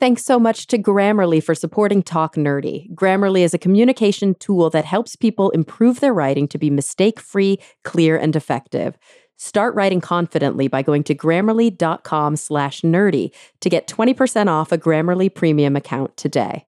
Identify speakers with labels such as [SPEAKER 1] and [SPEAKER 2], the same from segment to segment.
[SPEAKER 1] Thanks so much to Grammarly for supporting Talk Nerdy. Grammarly is a communication tool that helps people improve their writing to be mistake free, clear, and effective. Start writing confidently by going to grammarly.com slash nerdy to get 20% off a Grammarly premium account today.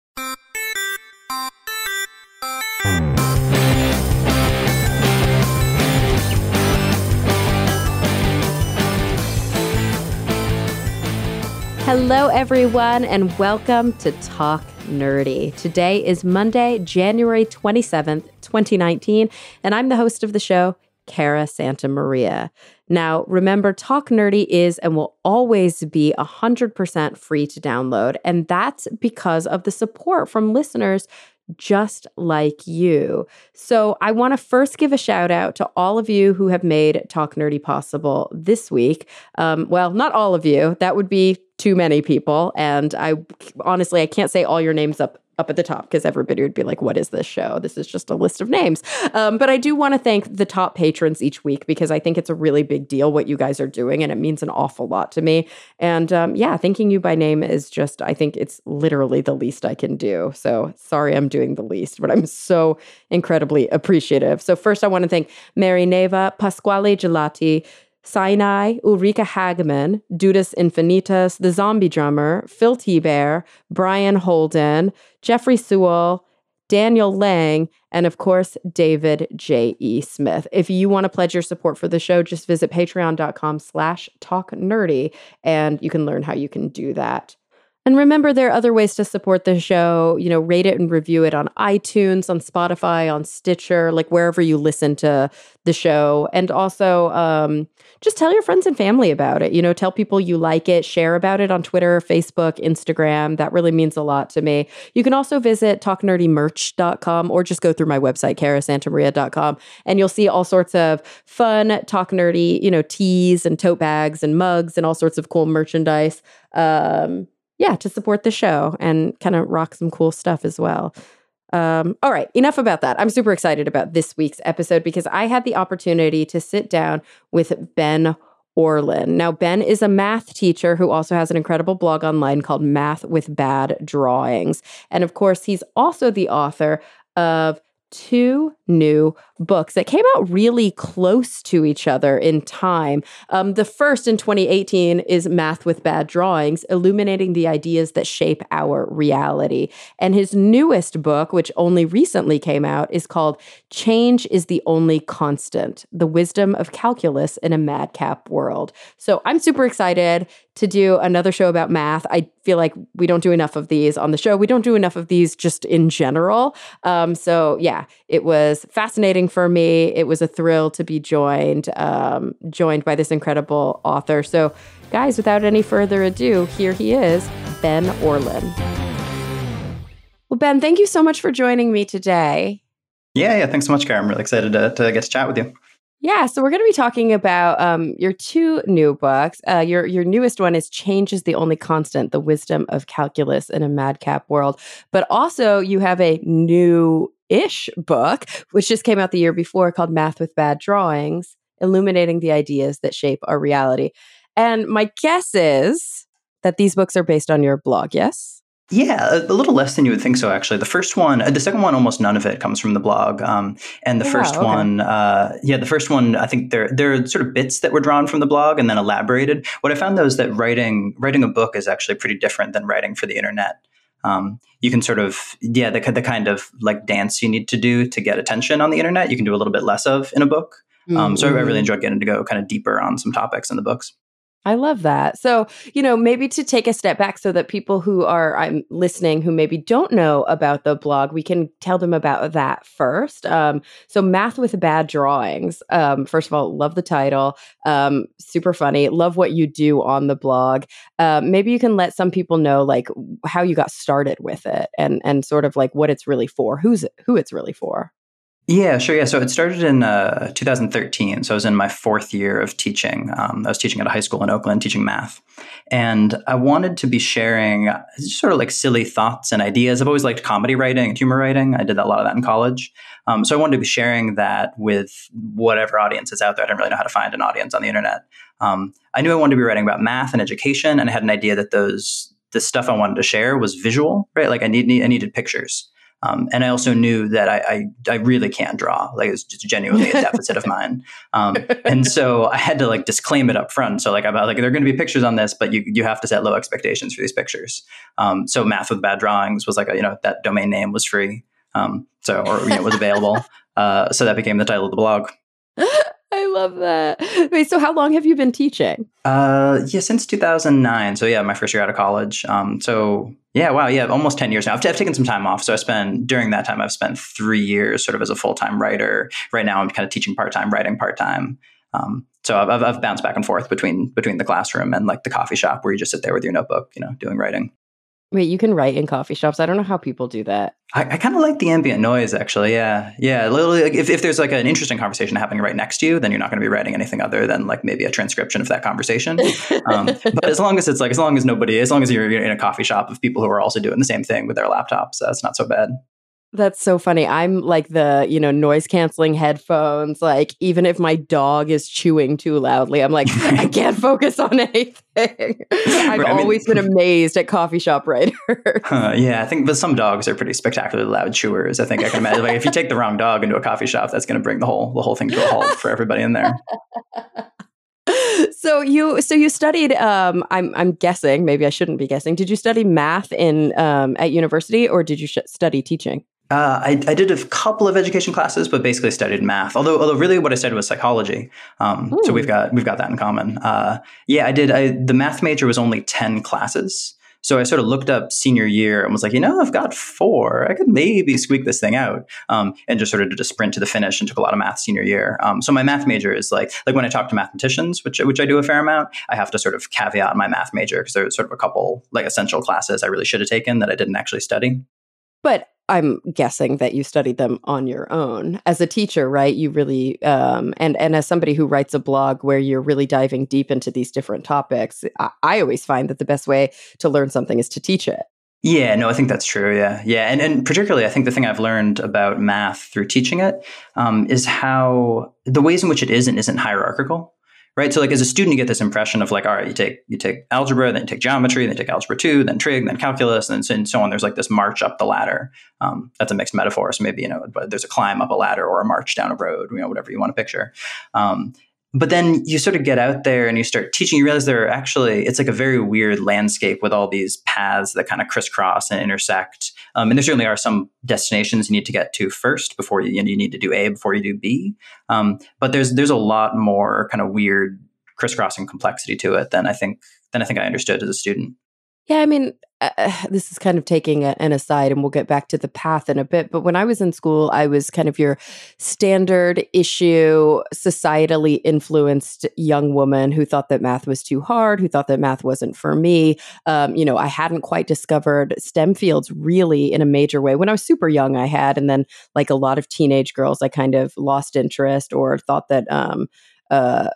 [SPEAKER 1] Hello, everyone, and welcome to Talk Nerdy. Today is Monday, January 27th, 2019, and I'm the host of the show, Cara Santa Maria. Now, remember, Talk Nerdy is and will always be 100% free to download, and that's because of the support from listeners just like you. So, I want to first give a shout out to all of you who have made Talk Nerdy possible this week. Um, well, not all of you, that would be too many people. And I honestly, I can't say all your names up up at the top because everybody would be like, what is this show? This is just a list of names. Um, but I do want to thank the top patrons each week because I think it's a really big deal what you guys are doing and it means an awful lot to me. And um, yeah, thanking you by name is just, I think it's literally the least I can do. So sorry I'm doing the least, but I'm so incredibly appreciative. So first, I want to thank Mary Neva, Pasquale Gelati, Sinai, Ulrika Hagman, Dudas Infinitas, The Zombie Drummer, Phil T. Bear, Brian Holden, Jeffrey Sewell, Daniel Lang, and of course, David J.E. Smith. If you want to pledge your support for the show, just visit patreon.com slash talk nerdy and you can learn how you can do that. And remember, there are other ways to support the show. You know, rate it and review it on iTunes, on Spotify, on Stitcher, like wherever you listen to the show. And also, um, just tell your friends and family about it. You know, tell people you like it, share about it on Twitter, Facebook, Instagram. That really means a lot to me. You can also visit talknerdymerch.com or just go through my website, carasantamaria.com, and you'll see all sorts of fun Talk Nerdy, you know, teas and tote bags and mugs and all sorts of cool merchandise. Um, yeah, to support the show and kind of rock some cool stuff as well. Um, all right, enough about that. I'm super excited about this week's episode because I had the opportunity to sit down with Ben Orlin. Now, Ben is a math teacher who also has an incredible blog online called Math with Bad Drawings. And of course, he's also the author of two new books that came out really close to each other in time. Um, the first in 2018 is Math with Bad Drawings, illuminating the ideas that shape our reality. And his newest book, which only recently came out, is called Change is the Only Constant The Wisdom of Calculus in a Madcap World. So I'm super excited to do another show about math. I feel like we don't do enough of these on the show. We don't do enough of these just in general. Um, so yeah, it was fascinating for me. It was a thrill to be joined, um, joined by this incredible author. So, guys, without any further ado, here he is, Ben Orlin. Well, Ben, thank you so much for joining me today.
[SPEAKER 2] Yeah, yeah. Thanks so much, Karen. I'm really excited to, to get to chat with you.
[SPEAKER 1] Yeah, so we're going to be talking about um, your two new books. Uh, your your newest one is "Change is the Only Constant: The Wisdom of Calculus in a Madcap World." But also, you have a new ish book, which just came out the year before, called "Math with Bad Drawings: Illuminating the Ideas That Shape Our Reality." And my guess is that these books are based on your blog. Yes.
[SPEAKER 2] Yeah, a, little less than you would think so, actually. The first one, uh, the second one, almost none of it comes from the blog. Um, and the yeah, first okay. one, uh, yeah, the first one, I think there, there are sort of bits that were drawn from the blog and then elaborated. What I found though is that writing, writing a book is actually pretty different than writing for the internet. Um, you can sort of, yeah, the, the kind of like dance you need to do to get attention on the internet, you can do a little bit less of in a book. Um, mm-hmm. So I really mm-hmm. enjoyed getting to go kind of deeper on some topics in the books.
[SPEAKER 1] I love that. So, you know, maybe to take a step back so that people who are I'm listening who maybe don't know about the blog, we can tell them about that first. Um, so, Math with Bad Drawings. Um, first of all, love the title. Um, super funny. Love what you do on the blog. Uh, maybe you can let some people know like how you got started with it and and sort of like what it's really for. Who's who it's really for.
[SPEAKER 2] Yeah, sure. Yeah. So it started in uh, 2013. So I was in my fourth year of teaching. Um, I was teaching at a high school in Oakland, teaching math. And I wanted to be sharing sort of like silly thoughts and ideas. I've always liked comedy writing and humor writing. I did a lot of that in college. Um, so I wanted to be sharing that with whatever audience is out there. I didn't really know how to find an audience on the internet. Um, I knew I wanted to be writing about math and education, and I had an idea that those the stuff I wanted to share was visual, right? Like I need I needed pictures. Um, and I also knew that I, I, I, really can't draw. Like it's just genuinely a deficit of mine. Um, and so I had to like disclaim it up front. So like about like there are going to be pictures on this, but you you have to set low expectations for these pictures. Um, so math with bad drawings was like a, you know that domain name was free. Um, so or you know was available. Uh, so that became the title of the blog.
[SPEAKER 1] I love that. Wait, so how long have you been teaching?
[SPEAKER 2] Uh, yeah, since 2009. So yeah, my first year out of college. Um, so yeah, wow, yeah, almost 10 years now. I've, I've taken some time off. So I spent, during that time, I've spent three years sort of as a full time writer. Right now, I'm kind of teaching part time, writing part time. Um, so I've, I've bounced back and forth between between the classroom and like the coffee shop where you just sit there with your notebook, you know, doing writing.
[SPEAKER 1] Wait, you can write in coffee shops. I don't know how people do that.
[SPEAKER 2] I, I kind of like the ambient noise, actually. Yeah, yeah. Literally, like if, if there's like an interesting conversation happening right next to you, then you're not going to be writing anything other than like maybe a transcription of that conversation. Um, but as long as it's like, as long as nobody, as long as you're in a coffee shop of people who are also doing the same thing with their laptops, that's not so bad.
[SPEAKER 1] That's so funny. I'm like the, you know, noise canceling headphones. Like, even if my dog is chewing too loudly, I'm like, I can't focus on anything. I've always mean, been amazed at coffee shop writers.
[SPEAKER 2] Uh, yeah, I think but some dogs are pretty spectacularly loud chewers. I think I can imagine. Like, if you take the wrong dog into a coffee shop, that's going to bring the whole the whole thing to a halt for everybody in there.
[SPEAKER 1] so you so you studied um i'm i'm guessing maybe i shouldn't be guessing did you study math in um at university or did you sh- study teaching
[SPEAKER 2] uh, I, I, did a couple of education classes, but basically studied math. Although, although really what I studied was psychology. Um, so we've got we've got that in common. Uh, yeah, I did. I, the math major was only ten classes, so I sort of looked up senior year and was like, you know, I've got four. I could maybe squeak this thing out, um, and just sort of did a sprint to the finish and took a lot of math senior year. Um, so my math major is like like when I talk to mathematicians, which which I do a fair amount. I have to sort of caveat my math major because there's sort of a couple like essential classes I really should have taken that I didn't actually study.
[SPEAKER 1] But I'm guessing that you studied them on your own as a teacher, right? You really, um, and and as somebody who writes a blog where you're really diving deep into these different topics, I, I always find that the best way to learn something is to teach it.
[SPEAKER 2] Yeah, no, I think that's true. Yeah, yeah, and and particularly, I think the thing I've learned about math through teaching it um, is how the ways in which it isn't isn't hierarchical right? So like as a student, you get this impression of like, all right, you take you take algebra, then you take geometry, then you take algebra two, then trig, then calculus, and, so on. There's like this march up the ladder. Um, that's a mixed metaphor, so maybe you know, but there's a climb up a ladder or a march down a road, you know, whatever you want to picture. Um, but then you sort of get out there and you start teaching you realize there are actually it's like a very weird landscape with all these paths that kind of crisscross and intersect. Um, and there certainly are some destinations you need to get to first before you, you, need to do a before you do b. Um, but there's there's a lot more kind of weird crisscrossing complexity to it than i think than i think i understood as a student.
[SPEAKER 1] Yeah i mean uh, this is kind of taking a, an aside and we'll get back to the path in a bit but when i was in school i was kind of your standard issue societally influenced young woman who thought that math was too hard who thought that math wasn't for me. Um, you know i hadn't quite discovered stem fields really in a major way. When i was super young i had and then like a lot of teenage girls i kind of lost interest or thought that um, uh,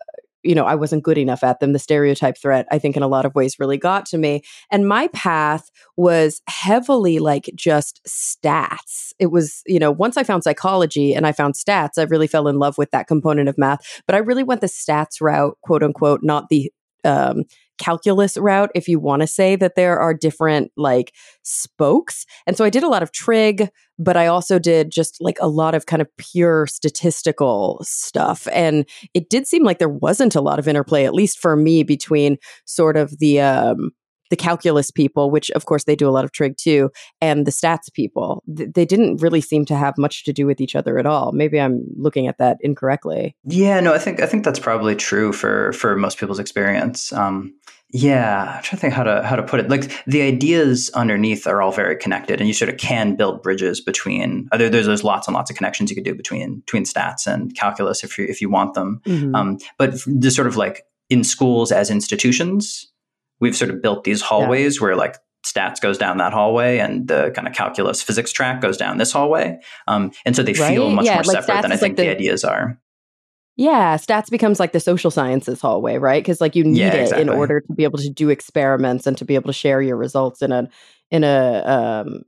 [SPEAKER 1] you know, I wasn't good enough at them. The stereotype threat, I think, in a lot of ways really got to me. And my path was heavily like just stats. It was, you know, once I found psychology and I found stats, I really fell in love with that component of math. But I really went the stats route, quote unquote, not the um, calculus route if you want to say that there are different like spokes. And so I did a lot of trig, but I also did just like a lot of kind of pure statistical stuff. And it did seem like there wasn't a lot of interplay, at least for me, between sort of the um the calculus people, which of course they do a lot of trig too, and the stats people. Th- they didn't really seem to have much to do with each other at all. Maybe I'm looking at that incorrectly.
[SPEAKER 2] Yeah, no, I think I think that's probably true for for most people's experience. Um, yeah, I'm trying to think how to how to put it. Like the ideas underneath are all very connected, and you sort of can build bridges between. Uh, there, there's, there's lots and lots of connections you could do between between stats and calculus if you if you want them. Mm-hmm. Um, but the sort of like in schools as institutions, we've sort of built these hallways yeah. where like stats goes down that hallway and the kind of calculus physics track goes down this hallway. Um, and so they right? feel much yeah, more like separate than I think like the, the, ideas are.
[SPEAKER 1] Yeah, stats becomes like the social sciences hallway, right? Because like you need yeah, exactly. it in order to be able to do experiments and to be able to share your results in a in a um,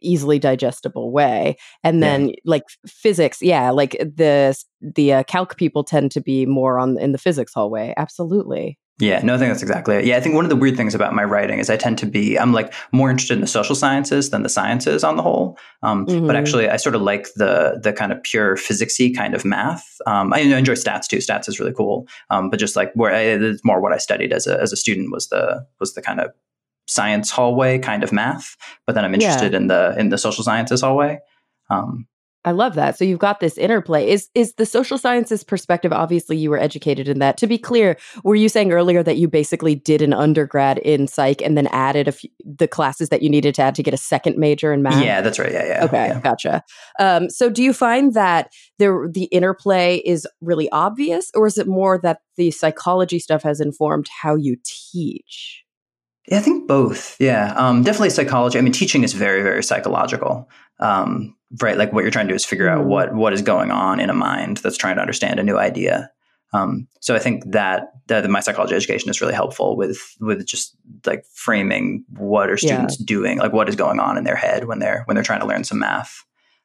[SPEAKER 1] easily digestible way. And then yeah. like physics, yeah, like the the uh, calc people tend to be more on in the physics hallway. Absolutely.
[SPEAKER 2] Yeah, no, I think that's exactly it. Yeah, I think one of the weird things about my writing is I tend to be, I'm like more interested in the social sciences than the sciences on the whole. Um, mm-hmm. But actually, I sort of like the the kind of pure physicsy kind of math. Um, I enjoy stats too. Stats is really cool. Um, but just like where I, it's more what I studied as a as a student was the was the kind of science hallway kind of math. But then I'm interested yeah. in the in the social sciences hallway. Um,
[SPEAKER 1] I love that. So you've got this interplay. Is is the social sciences perspective? Obviously, you were educated in that. To be clear, were you saying earlier that you basically did an undergrad in psych and then added a few, the classes that you needed to add to get a second major in math?
[SPEAKER 2] Yeah, that's right. Yeah, yeah.
[SPEAKER 1] Okay,
[SPEAKER 2] yeah.
[SPEAKER 1] gotcha. Um, so do you find that there the interplay is really obvious, or is it more that the psychology stuff has informed how you teach?
[SPEAKER 2] Yeah, I think both. Yeah, um, definitely psychology. I mean, teaching is very, very psychological. Um, right like what you're trying to do is figure out mm-hmm. what what is going on in a mind that's trying to understand a new idea um, so I think that, that my psychology education is really helpful with with just like framing what are students yeah. doing, like what is going on in their head when they're when they're trying to learn some math.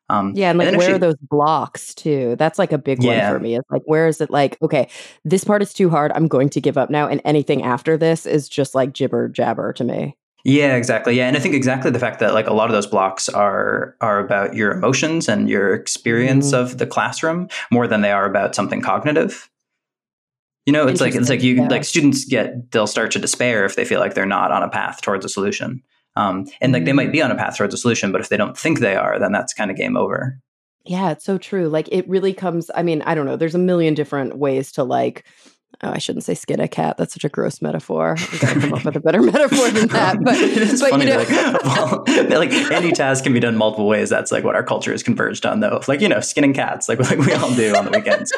[SPEAKER 1] Um, yeah, and like and where actually, are those blocks too? That's like a big yeah. one for me. It's like where is it like okay, this part is too hard. I'm going to give up now, and anything after this is just like jibber jabber to me.
[SPEAKER 2] Yeah, exactly. Yeah, and I think exactly the fact that like a lot of those blocks are are about your emotions and your experience mm-hmm. of the classroom more than they are about something cognitive. You know, it's like it's like you yeah. like students get they'll start to despair if they feel like they're not on a path towards a solution. Um, and like they might be on a path towards a solution, but if they don't think they are, then that's kind of game over.
[SPEAKER 1] Yeah, it's so true. Like it really comes. I mean, I don't know. There's a million different ways to like Oh, I shouldn't say skin a cat. That's such a gross metaphor. I gotta come up with a better metaphor than that. But it's but, funny, you know.
[SPEAKER 2] like, well, like any task can be done multiple ways. That's like what our culture has converged on, though. Like you know, skinning cats, like like we all do on the weekends.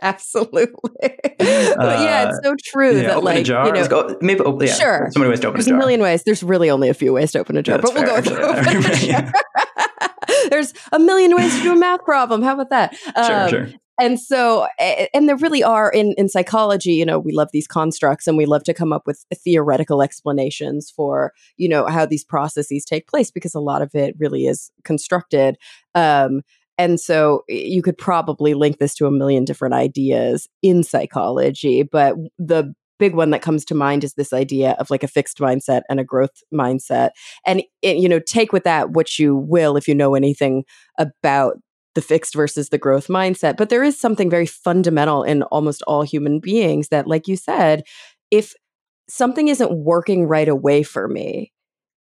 [SPEAKER 1] Absolutely. Uh, yeah, it's so true
[SPEAKER 2] yeah,
[SPEAKER 1] that
[SPEAKER 2] open
[SPEAKER 1] like
[SPEAKER 2] a jar.
[SPEAKER 1] you know,
[SPEAKER 2] go, maybe open, yeah,
[SPEAKER 1] sure.
[SPEAKER 2] So many ways to open
[SPEAKER 1] There's
[SPEAKER 2] a jar.
[SPEAKER 1] a million ways. There's really only a few ways to open a jar, but we'll go with open a jar. There's a million ways to do a math problem. How about that?
[SPEAKER 2] Sure, um, sure
[SPEAKER 1] and so and there really are in in psychology you know we love these constructs and we love to come up with theoretical explanations for you know how these processes take place because a lot of it really is constructed. Um and so you could probably link this to a million different ideas in psychology but the big one that comes to mind is this idea of like a fixed mindset and a growth mindset. And it, you know take with that what you will if you know anything about the fixed versus the growth mindset. But there is something very fundamental in almost all human beings that, like you said, if something isn't working right away for me,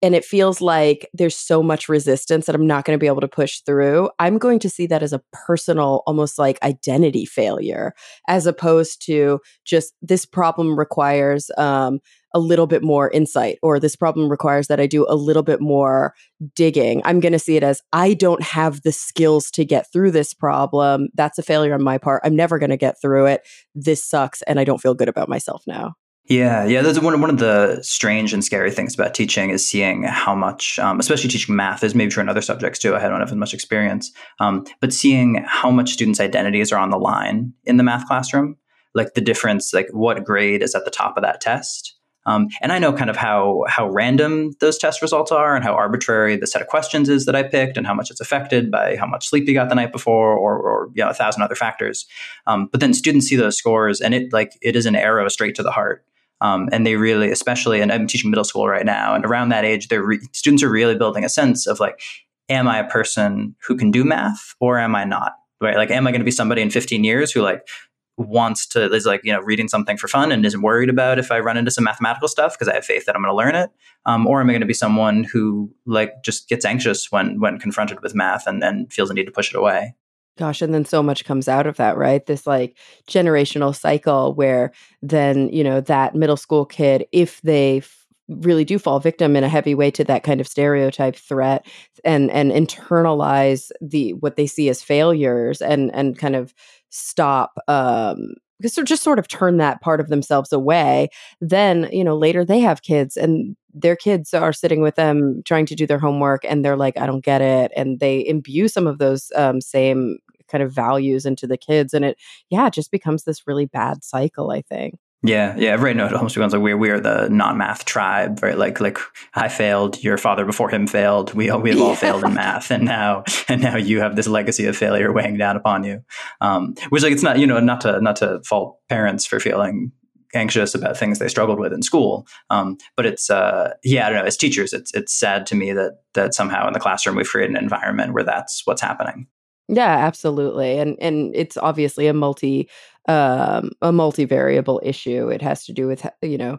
[SPEAKER 1] and it feels like there's so much resistance that I'm not going to be able to push through, I'm going to see that as a personal, almost like identity failure, as opposed to just this problem requires um, a little bit more insight or this problem requires that I do a little bit more digging. I'm going to see it as I don't have the skills to get through this problem. That's a failure on my part. I'm never going to get through it. This sucks and I don't feel good about myself now.
[SPEAKER 2] Yeah, yeah. That's one one of the strange and scary things about teaching is seeing how much, um, especially teaching math, is maybe true in other subjects too. I don't have as much experience, um, but seeing how much students' identities are on the line in the math classroom, like the difference, like what grade is at the top of that test. Um, and I know kind of how how random those test results are, and how arbitrary the set of questions is that I picked, and how much it's affected by how much sleep you got the night before, or, or you know a thousand other factors. Um, but then students see those scores, and it like it is an arrow straight to the heart. Um, and they really, especially, and I'm teaching middle school right now, and around that age, they're re- students are really building a sense of like, am I a person who can do math or am I not? Right? Like, am I going to be somebody in 15 years who like wants to is like you know reading something for fun and isn't worried about if I run into some mathematical stuff because I have faith that I'm going to learn it, um, or am I going to be someone who like just gets anxious when when confronted with math and and feels a need to push it away?
[SPEAKER 1] Gosh, and then so much comes out of that, right? This like generational cycle where then, you know, that middle school kid, if they f- really do fall victim in a heavy way to that kind of stereotype threat and and internalize the what they see as failures and and kind of stop um because they're just sort of turn that part of themselves away then you know later they have kids and their kids are sitting with them trying to do their homework and they're like i don't get it and they imbue some of those um, same kind of values into the kids and it yeah it just becomes this really bad cycle i think
[SPEAKER 2] yeah, yeah. Right now, it almost becomes like we we are the non-math tribe, right? Like like I failed, your father before him failed. We all we have all failed in math, and now and now you have this legacy of failure weighing down upon you. Um, which like it's not you know not to not to fault parents for feeling anxious about things they struggled with in school. Um, but it's uh, yeah, I don't know. As teachers, it's it's sad to me that that somehow in the classroom we've created an environment where that's what's happening.
[SPEAKER 1] Yeah, absolutely. And and it's obviously a multi um a multivariable issue. It has to do with you know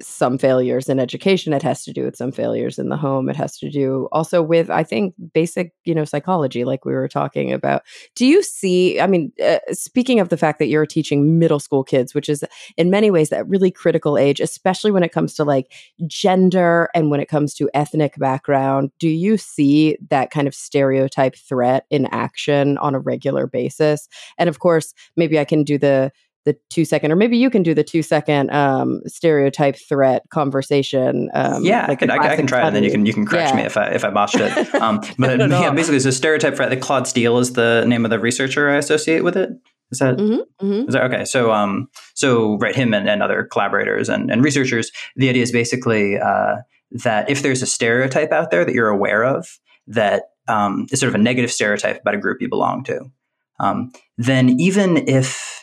[SPEAKER 1] some failures in education it has to do with some failures in the home it has to do also with i think basic you know psychology like we were talking about. Do you see i mean uh, speaking of the fact that you're teaching middle school kids which is in many ways that really critical age especially when it comes to like gender and when it comes to ethnic background do you see that kind of stereotype threat in action on a regular basis? And of course maybe i can do the the two second, or maybe you can do the two second um, stereotype threat conversation.
[SPEAKER 2] Um, yeah, like I, can, I, I can try it, and then you can you can correct yeah. me if I if I botched it. Um, but yeah, basically, it's a stereotype threat. That Claude Steele is the name of the researcher I associate with it. Is that, mm-hmm, mm-hmm. Is that okay? So, um, so right, him and, and other collaborators and, and researchers. The idea is basically uh, that if there's a stereotype out there that you're aware of that um, is sort of a negative stereotype about a group you belong to, um, then even if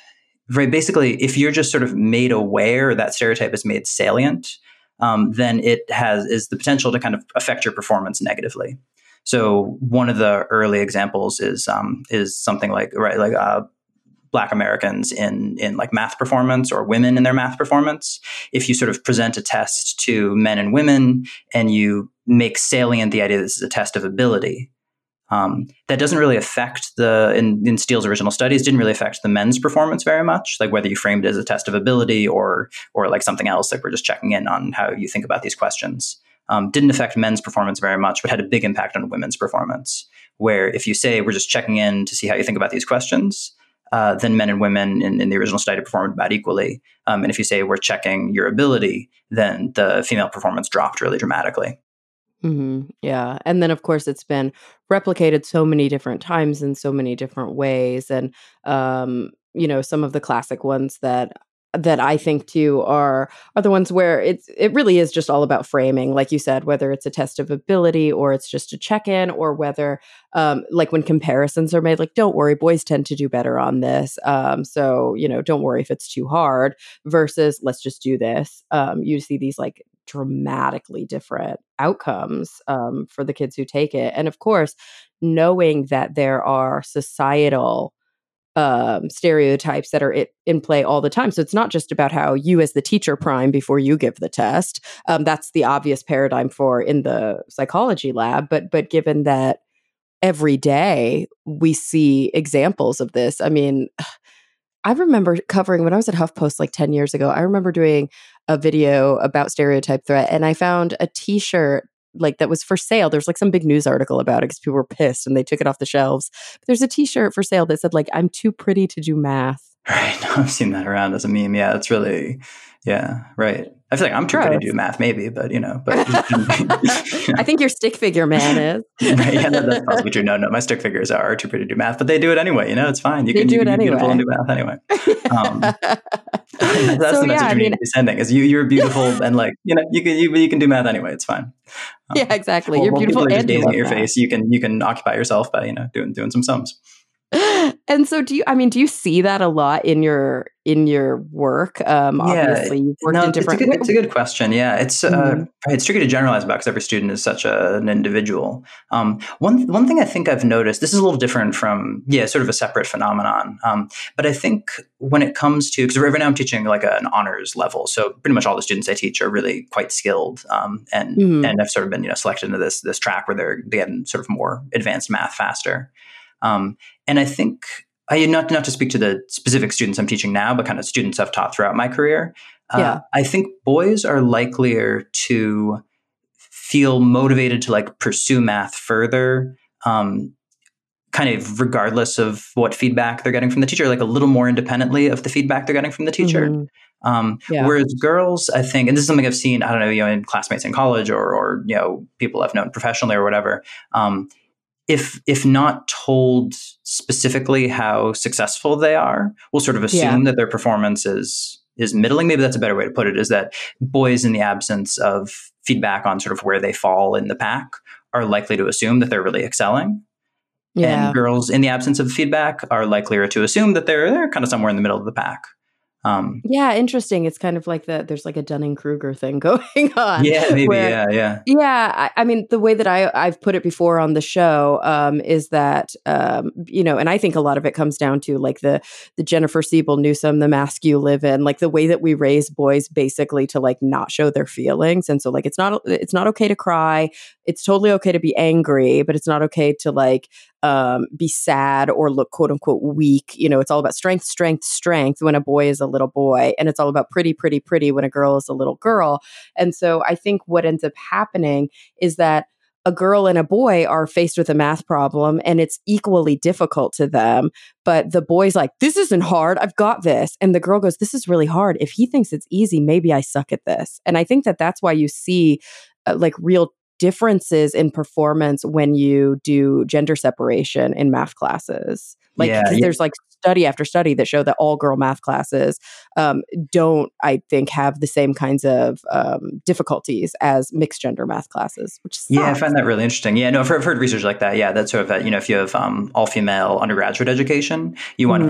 [SPEAKER 2] right? Basically if you're just sort of made aware that stereotype is made salient um, then it has is the potential to kind of affect your performance negatively. So one of the early examples is um, is something like right like uh, black americans in in like math performance or women in their math performance. If you sort of present a test to men and women and you make salient the idea that this is a test of ability um, that doesn't really affect the in, in Steele's original studies didn't really affect the men's performance very much. Like whether you framed it as a test of ability or or like something else, like we're just checking in on how you think about these questions. Um, didn't affect men's performance very much, but had a big impact on women's performance. Where if you say we're just checking in to see how you think about these questions, uh, then men and women in, in, the original study performed about equally. Um, and if you say we're checking your ability, then the female performance dropped really dramatically.
[SPEAKER 1] Mm-hmm. Yeah. And then, of course, it's been replicated so many different times in so many different ways. And, um, you know, some of the classic ones that that I think too are are the ones where it's it really is just all about framing, like you said, whether it's a test of ability or it's just a check in, or whether um, like when comparisons are made, like don't worry, boys tend to do better on this, um, so you know don't worry if it's too hard. Versus let's just do this. Um, you see these like dramatically different outcomes um, for the kids who take it. And of course, knowing that there are societal um, stereotypes that are it, in play all the time. So it's not just about how you, as the teacher, prime before you give the test. Um, that's the obvious paradigm for in the psychology lab. But but given that every day we see examples of this, I mean. I remember covering when I was at HuffPost like 10 years ago. I remember doing a video about stereotype threat and I found a t-shirt like that was for sale. There's like some big news article about it because people were pissed and they took it off the shelves. But there's a t-shirt for sale that said like I'm too pretty to do math.
[SPEAKER 2] Right. I've seen that around as a meme. Yeah, it's really yeah, right. I feel like I'm too good to do math, maybe, but you know, but
[SPEAKER 1] I think your stick figure man is.
[SPEAKER 2] right, yeah, no, that's possibly true. No, no, my stick figures are too pretty to do math, but they do it anyway. You know, it's fine. You
[SPEAKER 1] they
[SPEAKER 2] can
[SPEAKER 1] do
[SPEAKER 2] you
[SPEAKER 1] it
[SPEAKER 2] can
[SPEAKER 1] anyway.
[SPEAKER 2] be beautiful and do math anyway. Um, that's
[SPEAKER 1] So,
[SPEAKER 2] the message
[SPEAKER 1] yeah, I
[SPEAKER 2] need
[SPEAKER 1] mean-
[SPEAKER 2] to be sending: is you you're beautiful and like you know you can you, you can do math anyway. It's fine. Um,
[SPEAKER 1] yeah, exactly.
[SPEAKER 2] while-
[SPEAKER 1] You're beautiful
[SPEAKER 2] people are
[SPEAKER 1] and
[SPEAKER 2] just
[SPEAKER 1] you
[SPEAKER 2] gazing at your
[SPEAKER 1] math.
[SPEAKER 2] face. You can you can occupy yourself by you know doing doing some sums.
[SPEAKER 1] And so do you I mean do you see that a lot in your in your work? Um
[SPEAKER 2] Yeah,
[SPEAKER 1] obviously you've worked
[SPEAKER 2] no,
[SPEAKER 1] in different
[SPEAKER 2] It's a, good, it's a good question. Yeah, it's uh,
[SPEAKER 1] Mhm.
[SPEAKER 2] it's tricky to generalize about because every student is such a, an individual. Um, one one thing I think I've noticed this is a little different from yeah, sort of a separate phenomenon. Um, but I think when it comes to because right now I'm teaching like an honors level, so pretty much all the students I teach are really quite skilled, um, and
[SPEAKER 1] Mhm.
[SPEAKER 2] and have sort of been you know selected into this this track where they're they get sort of more advanced math faster. Um, and I think I not not to speak to the specific students I'm teaching now, but kind of students I've taught throughout my career. Uh,
[SPEAKER 1] Yeah.
[SPEAKER 2] I think boys are likelier to feel motivated to like pursue math further, um, kind of regardless of what feedback they're getting from the teacher, like a little more independently of the feedback they're getting from the teacher.
[SPEAKER 1] Mhm.
[SPEAKER 2] Um,
[SPEAKER 1] Yeah.
[SPEAKER 2] Whereas girls, I think, and this is something I've seen, I don't know, you know, in classmates in college or, or you know, people I've known professionally or whatever. Um, if if not told specifically how successful they are, we'll sort of assume that their performance is is middling. Maybe that's a better way to put it. Is that boys, in the absence of feedback on sort of where they fall in the pack, are likely to assume that they're really excelling.
[SPEAKER 1] Yeah.
[SPEAKER 2] And girls, in the absence of feedback, are likelier to assume that they're they're kind of somewhere in the middle of the pack. Um,
[SPEAKER 1] Yeah, interesting. It's kind of like that. There's like a Dunning Kruger thing going on.
[SPEAKER 2] yeah, maybe.
[SPEAKER 1] where-
[SPEAKER 2] yeah, yeah.
[SPEAKER 1] Yeah, I, I mean, the way that I I've put it before on the show um, is that um, you know, and I think a lot of it comes down to like the the Jennifer Siebel Newsom, the mask you live in, like the way that we raise boys basically to like not show their feelings, and so like it's not it's not okay to cry, it's totally okay to be angry, but it's not okay to like um, be sad or look quote unquote weak. You know, it's all about strength, strength, strength when a boy is a little boy, and it's all about pretty, pretty, pretty when a girl is a little girl. And so I think what ends up happening is that a girl and a boy are faced with a math problem and it's equally difficult to them. But the boy's like, this isn't hard. I've got this. And the girl goes, this is really hard. If he thinks it's easy, maybe I suck at this. And I think that that's why you see uh, like real differences in performance when you do gender separation in math classes. Like,
[SPEAKER 2] Yeah, yeah.
[SPEAKER 1] there's like study after study that show that all girl math classes um, don't, I think, have the same kinds of um, difficulties as mixed gender math classes, which
[SPEAKER 2] Yeah, I find that really interesting. Yeah, no, I've heard, I've heard research like that. Yeah, that's sort of that. You know, if you have um, all female undergraduate education, you want to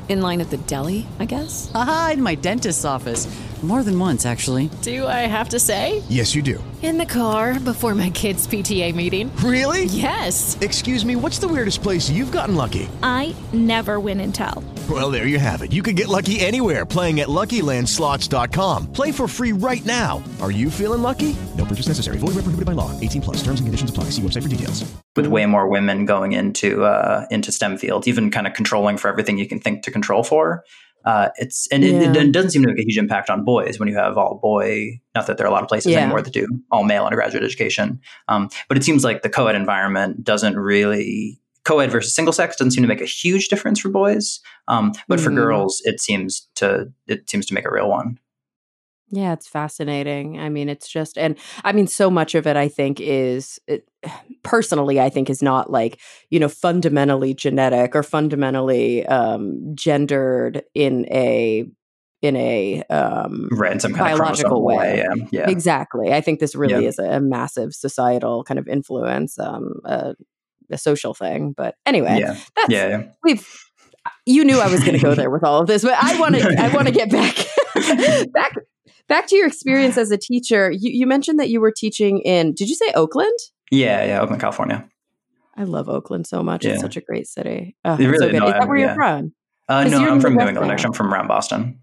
[SPEAKER 3] In line at the deli, I guess?
[SPEAKER 4] Aha, in my dentist's office. More than once, actually.
[SPEAKER 3] Do I have to say?
[SPEAKER 5] Yes, you do.
[SPEAKER 3] In the car before my kids' PTA meeting.
[SPEAKER 5] Really?
[SPEAKER 3] Yes.
[SPEAKER 5] Excuse me, what's the weirdest place you've gotten lucky?
[SPEAKER 6] I never win and tell.
[SPEAKER 5] Well, there you have it. You can get lucky anywhere playing at LuckyLandSlots.com. Play for free right now. Are you feeling lucky? No purchase necessary. Void where prohibited by law. 18 plus. Terms and conditions apply. See website for details.
[SPEAKER 2] with way more women going into uh, into STEM fields, even kind of controlling for everything you can think to control for. Uh, it's and it,
[SPEAKER 1] Yeah.
[SPEAKER 2] it, doesn't seem to make a huge impact on boys when you have all boy. Not that there are a lot of places
[SPEAKER 1] Yeah.
[SPEAKER 2] anymore that do all male undergraduate education, um, but it seems like the co-ed environment doesn't really co-ed versus single sex doesn't seem to make a huge difference for boys, um, but for
[SPEAKER 1] Mm.
[SPEAKER 2] girls, it seems to it seems to make a real one.
[SPEAKER 1] Yeah, it's fascinating. I mean, it's just, and I mean, so much of it, I think, is it, personally, I think, is not like, you know, fundamentally genetic or fundamentally um, gendered in a, in a, um,
[SPEAKER 2] in kind of
[SPEAKER 1] biological
[SPEAKER 2] chromosomal
[SPEAKER 1] way.
[SPEAKER 2] Yeah, yeah.
[SPEAKER 1] Exactly. I think this really
[SPEAKER 2] Yeah.
[SPEAKER 1] is a, a massive societal kind of influence, um, a, a social thing. But anyway,
[SPEAKER 2] yeah,
[SPEAKER 1] that's,
[SPEAKER 2] yeah.
[SPEAKER 1] we've, you knew I was going to go there with all of this, but I want to, I want to get back, back, back to your experience as a teacher. You, you mentioned that you were teaching in, did you say Oakland?
[SPEAKER 2] Yeah, yeah, Oakland, California.
[SPEAKER 1] I love Oakland so much.
[SPEAKER 2] Yeah.
[SPEAKER 1] It's such a great city. Oh, so
[SPEAKER 2] really
[SPEAKER 1] good.
[SPEAKER 2] know
[SPEAKER 1] Is that where
[SPEAKER 2] yeah.
[SPEAKER 1] you're from?
[SPEAKER 2] Uh, no,
[SPEAKER 1] you're
[SPEAKER 2] I'm from New England.
[SPEAKER 1] now.
[SPEAKER 2] Actually, I'm from around Boston.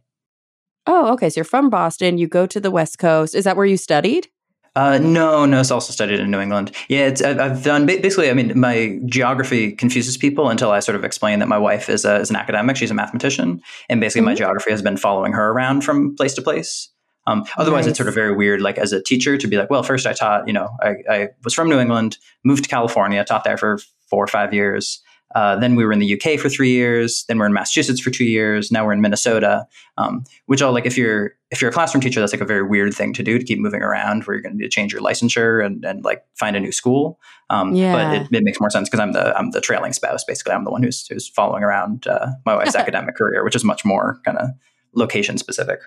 [SPEAKER 1] Oh, okay. So you're from Boston. You go to the West Coast. Is that where you studied?
[SPEAKER 2] Uh, no, no, it's also studied in New England. Yeah, it's, I've, I've done basically. I mean, my geography confuses people until I sort of explain that my wife is, a, is an academic. She's a mathematician, and basically my
[SPEAKER 1] Mhm.
[SPEAKER 2] geography has been following her around from place to place. Um, otherwise, it's sort of very weird. Like as a teacher, to be like, well, first I taught. You know, I, I was from New England, moved to California, taught there for four or five years. Uh, then we were in the UK for three years. Then we're in Massachusetts for two years. Now we're in Minnesota. Um, which all like if you're if you're a classroom teacher, that's like a very weird thing to do to keep moving around, where you're going to need to change your licensure and, and like find a new school. Um,
[SPEAKER 1] Yeah.
[SPEAKER 2] But it, it makes more sense because I'm the I'm the trailing spouse. Basically, I'm the one who's who's following around uh, my wife's academic career, which is much more kind of location specific.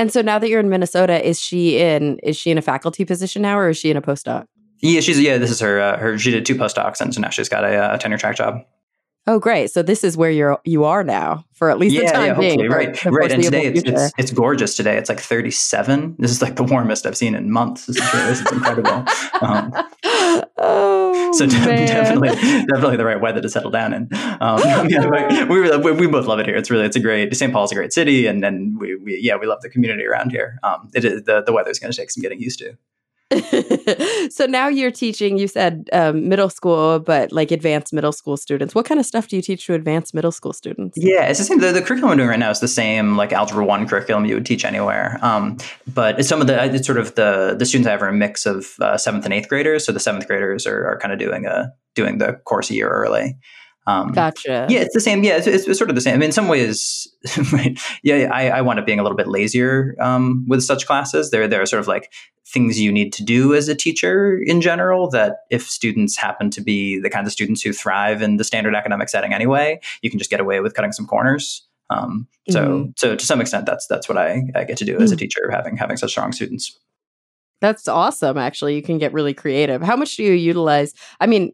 [SPEAKER 1] And so now that you're in Minnesota, is she in is she in a faculty position now, or is she in a postdoc?
[SPEAKER 2] Yeah, she's yeah. This is her. Uh, her she did two postdocs, and so now she's got a, uh tenure track job.
[SPEAKER 1] Oh, great! So this is where you're you are now for at least the time
[SPEAKER 2] yeah,
[SPEAKER 1] being.
[SPEAKER 2] hopefully, right, right. And today it's, it's it's gorgeous. Today it's like 37. This is like the warmest I've seen in months. This is, this is incredible. Um,
[SPEAKER 1] oh,
[SPEAKER 2] so
[SPEAKER 1] man.
[SPEAKER 2] definitely, definitely the right weather to settle down in. Um, yeah, we, we we both love it here. It's really it's a great. St. Paul's a great city, and and we, we yeah we love the community around here. Um, it is the the weather's going to take some getting used to.
[SPEAKER 1] so now you're teaching. You said um, middle school, but like advanced middle school students. What kind of stuff do you teach to advanced middle school students?
[SPEAKER 2] Yeah, it's the same. The, the curriculum I'm doing right now is the same, like Algebra One curriculum you would teach anywhere. Um, but it's some of the it's sort of the the students I have are a mix of uh, seventh and eighth graders. So the seventh graders are, are kind of doing a doing the course a year early. Um,
[SPEAKER 1] Gotcha.
[SPEAKER 2] yeah, it's the same. Yeah, it's, it's, it's sort of the same. I mean, in some ways, yeah, I, I wind up being a little bit lazier um, with such classes. There, there are sort of like things you need to do as a teacher in general that if students happen to be the kinds of students who thrive in the standard academic setting anyway, you can just get away with cutting some corners. Um, so,
[SPEAKER 1] Mhm.
[SPEAKER 2] so to some extent, that's that's what I, I get to do as a teacher, having having such strong students.
[SPEAKER 1] That's awesome. Actually, you can get really creative. How much do you utilize? I mean,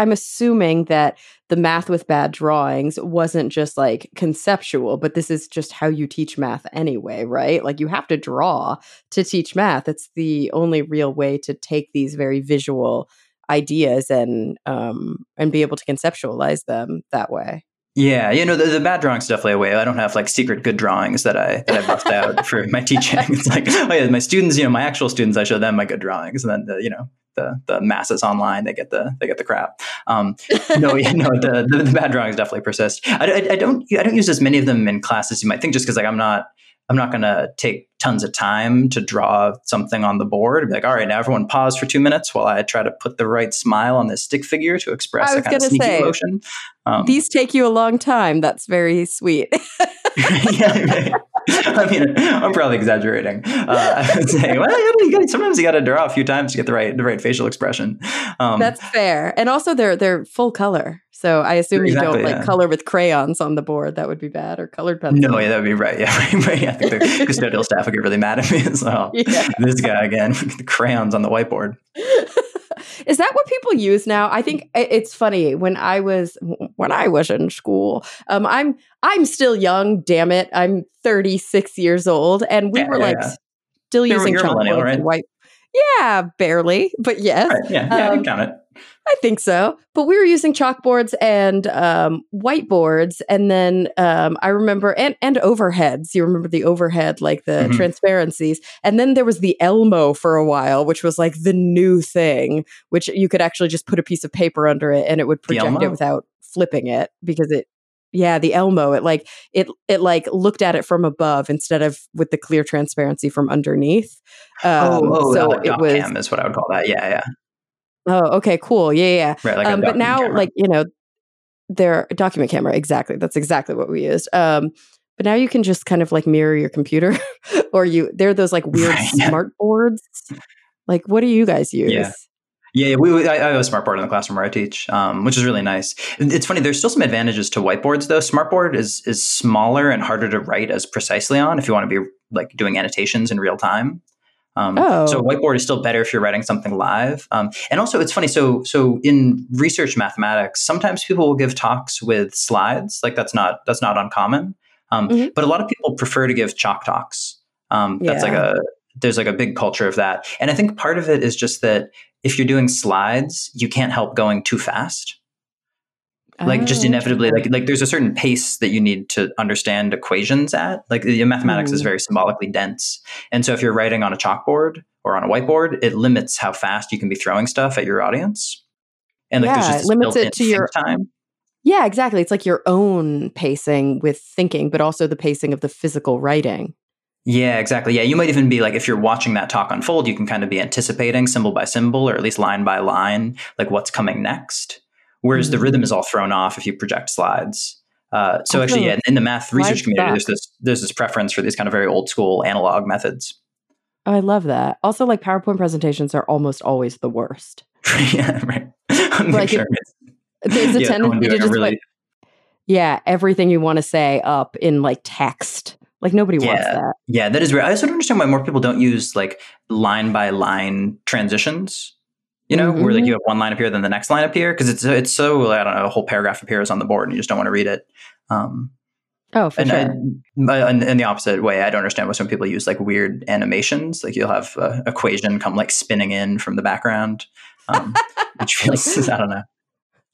[SPEAKER 1] I'm assuming that the math with bad drawings wasn't just like conceptual, but this is just how you teach math anyway, right? Like you have to draw to teach math. It's the only real way to take these very visual ideas and um and be able to conceptualize them that way.
[SPEAKER 2] Yeah, you know the, the bad drawings definitely a way. I don't have like secret good drawings that I that I bust out for my teaching. It's like oh yeah, my students, you know, my actual students, I show them my good drawings, and then the, you know the the masses online they get the they get the crap. Um, no, you know the, the the bad drawings definitely persist. I, I, I don't I don't use as many of them in classes you might think, just because like I'm not I'm not going to take tons of time to draw something on the board. Be like, all right, now everyone pause for two minutes while I try to put the right smile on this stick figure to express
[SPEAKER 1] I
[SPEAKER 2] a
[SPEAKER 1] was
[SPEAKER 2] kind of
[SPEAKER 1] gonna
[SPEAKER 2] sneaky
[SPEAKER 1] say,
[SPEAKER 2] emotion. Um,
[SPEAKER 1] These take you a long time. That's very sweet.
[SPEAKER 2] yeah. I mean, I'm probably exaggerating. Uh, I would say, well, you gotta, sometimes you got to draw a few times to get the right the right facial expression. Um,
[SPEAKER 1] That's fair. And also they're they're full color. So I assume you don't like
[SPEAKER 2] yeah.
[SPEAKER 1] color with crayons on the board. That would be bad or colored pencil.
[SPEAKER 2] no, yeah, that would be right. Yeah, right, right. I think the custodial staff would get really mad at me as well.
[SPEAKER 1] Yeah.
[SPEAKER 2] This guy again, with the crayons on the whiteboard.
[SPEAKER 1] Is that what people use now? I think it's funny when I was when I was in school. Um, I'm I'm still young. Damn it, I'm 36 years old, and we
[SPEAKER 2] Yeah,
[SPEAKER 1] were like still
[SPEAKER 2] You're-
[SPEAKER 1] using
[SPEAKER 2] you're a millennial,
[SPEAKER 1] chalkboards
[SPEAKER 2] right?
[SPEAKER 1] and white. Yeah, barely, but yes.
[SPEAKER 2] Right, yeah, yeah, I
[SPEAKER 1] Um,
[SPEAKER 2] can count it.
[SPEAKER 1] I think so. But we were using chalkboards and um, whiteboards, and then um, I remember and and overheads. You remember the overhead, like the
[SPEAKER 2] Mhm.
[SPEAKER 1] transparencies, and then there was the Elmo for a while, which was like the new thing, which you could actually just put a piece of paper under it and it would project it without flipping it because it. Yeah, the Elmo. It like it. It like looked at it from above instead of with the clear transparency from underneath. Um,
[SPEAKER 2] oh, oh,
[SPEAKER 1] so
[SPEAKER 2] uh,
[SPEAKER 1] it was
[SPEAKER 2] cam is what I would call that. Yeah, yeah.
[SPEAKER 1] Oh, okay, cool. Yeah, yeah.
[SPEAKER 2] Right, like
[SPEAKER 1] um, but now,
[SPEAKER 2] camera.
[SPEAKER 1] like you know, their document camera. Exactly. That's exactly what we used. Um, but now you can just kind of like mirror your computer, or you. There are those like weird
[SPEAKER 2] Right,
[SPEAKER 1] smart boards. Like, what do you guys use?
[SPEAKER 2] Yeah. Yeah, yeah, we, we, I, I have a smartboard in the classroom where I teach, um, which is really nice. It's funny. There's still some advantages to whiteboards, though. Smartboard is is smaller and harder to write as precisely on if you want to be like doing annotations in real time. Um,
[SPEAKER 1] Oh.
[SPEAKER 2] So whiteboard is still better if you're writing something live. Um, and also, it's funny. So so in research mathematics, sometimes people will give talks with slides. Like that's not that's not uncommon. Um,
[SPEAKER 1] Mhm.
[SPEAKER 2] But a lot of people prefer to give chalk talks. Um, that's like a there's like a big culture of that. And I think part of it is just that if you're doing slides, you can't help going too fast. Like just
[SPEAKER 1] Oh,
[SPEAKER 2] inevitably, like like there's a certain pace that you need to understand equations at. Like the mathematics is
[SPEAKER 1] Mm.
[SPEAKER 2] very symbolically dense, and so if you're writing on a chalkboard or on a whiteboard, it limits how fast you can be throwing stuff at your audience. And like
[SPEAKER 1] Yeah,
[SPEAKER 2] there's just
[SPEAKER 1] limits it to your-
[SPEAKER 2] time.
[SPEAKER 1] Yeah, exactly. It's like your own pacing with thinking, but also the pacing of the physical writing.
[SPEAKER 2] Yeah, exactly. Yeah, you might even be like, if you're watching that talk unfold, you can kind of be anticipating symbol by symbol or at least line by line, like what's coming next. Whereas the
[SPEAKER 1] Mhm.
[SPEAKER 2] rhythm is all thrown off if you project slides. Uh, so actually, yeah, in the math research community, there's this there's this preference for these kind of very old school analog methods.
[SPEAKER 1] Oh, I love that. Also, like PowerPoint presentations are almost always the worst.
[SPEAKER 2] yeah, right.
[SPEAKER 1] Like,
[SPEAKER 2] sure
[SPEAKER 1] There's a
[SPEAKER 2] yeah,
[SPEAKER 1] tendency to just
[SPEAKER 2] really-
[SPEAKER 1] put, yeah, everything you want to say up in like text. Like nobody wants that.
[SPEAKER 2] Yeah, that is weird. I also don't understand why more people don't use like line by line transitions. You know, where like
[SPEAKER 1] Mhm.
[SPEAKER 2] you have one line up here, then the next line up here, because it's it's so I don't know, a whole paragraph appears on the board, and you just don't want to read it. Um,
[SPEAKER 1] Oh, for
[SPEAKER 2] and,
[SPEAKER 1] sure.
[SPEAKER 2] I, and in the opposite way, I don't understand why some people use like weird animations. Like you'll have a equation come like spinning in from the background, um, which feels I don't know.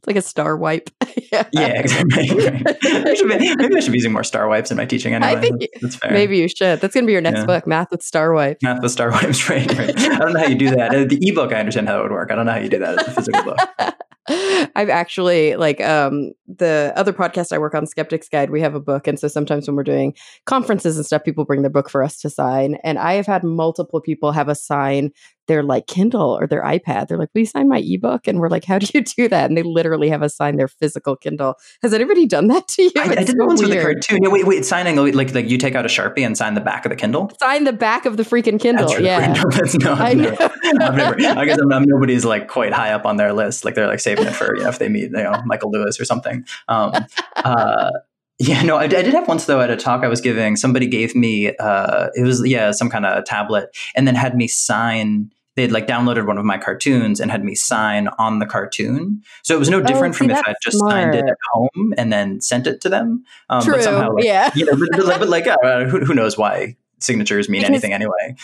[SPEAKER 1] it's like a star wipe. Yeah.
[SPEAKER 2] Yeah, exactly. Maybe I should be using more star wipes in my teaching anyway.
[SPEAKER 1] I think
[SPEAKER 2] that's, that's fair.
[SPEAKER 1] Maybe you should. That's going to be your next
[SPEAKER 2] Yeah.
[SPEAKER 1] book, Math with Star Wipes.
[SPEAKER 2] Math with star wipes, right, right. I don't know how you do that. Uh, The ebook, I understand how it would work. I don't know how you do that as a physical book.
[SPEAKER 1] I've actually like um the other podcast I work on, Skeptics Guide, we have a book. And so sometimes when we're doing conferences and stuff, people bring their book for us to sign. And I have had multiple people have us sign their like Kindle or their iPad. They're like, Will you sign my ebook? And we're like, How do you do that? And they literally have us sign their physical Kindle. Has anybody done that to you?
[SPEAKER 2] I, I did
[SPEAKER 1] so
[SPEAKER 2] once with the
[SPEAKER 1] weird.
[SPEAKER 2] cartoon. Yeah, wait, wait, signing like like you take out a sharpie and sign the back of the Kindle.
[SPEAKER 1] Sign the back of the freaking Kindle.
[SPEAKER 2] That's
[SPEAKER 1] yeah.
[SPEAKER 2] weird. No,
[SPEAKER 1] I
[SPEAKER 2] never, never. I guess I'm, I'm nobody's like quite high up on their list. Like they're like saving it for you know if they meet you know Michael Lewis or something. Um, uh, yeah, no, I, I did have once though at a talk I was giving. Somebody gave me uh, it was yeah some kind of tablet and then had me sign. They'd like downloaded one of my cartoons and had me sign on the cartoon. So it was no different
[SPEAKER 1] see,
[SPEAKER 2] from if I just signed it at home and then sent it to them. Um,
[SPEAKER 1] True.
[SPEAKER 2] But somehow, like,
[SPEAKER 1] yeah.
[SPEAKER 2] you know, but, but, like- but like, uh, who, who knows why signatures mean
[SPEAKER 1] Because-
[SPEAKER 2] anything anyway?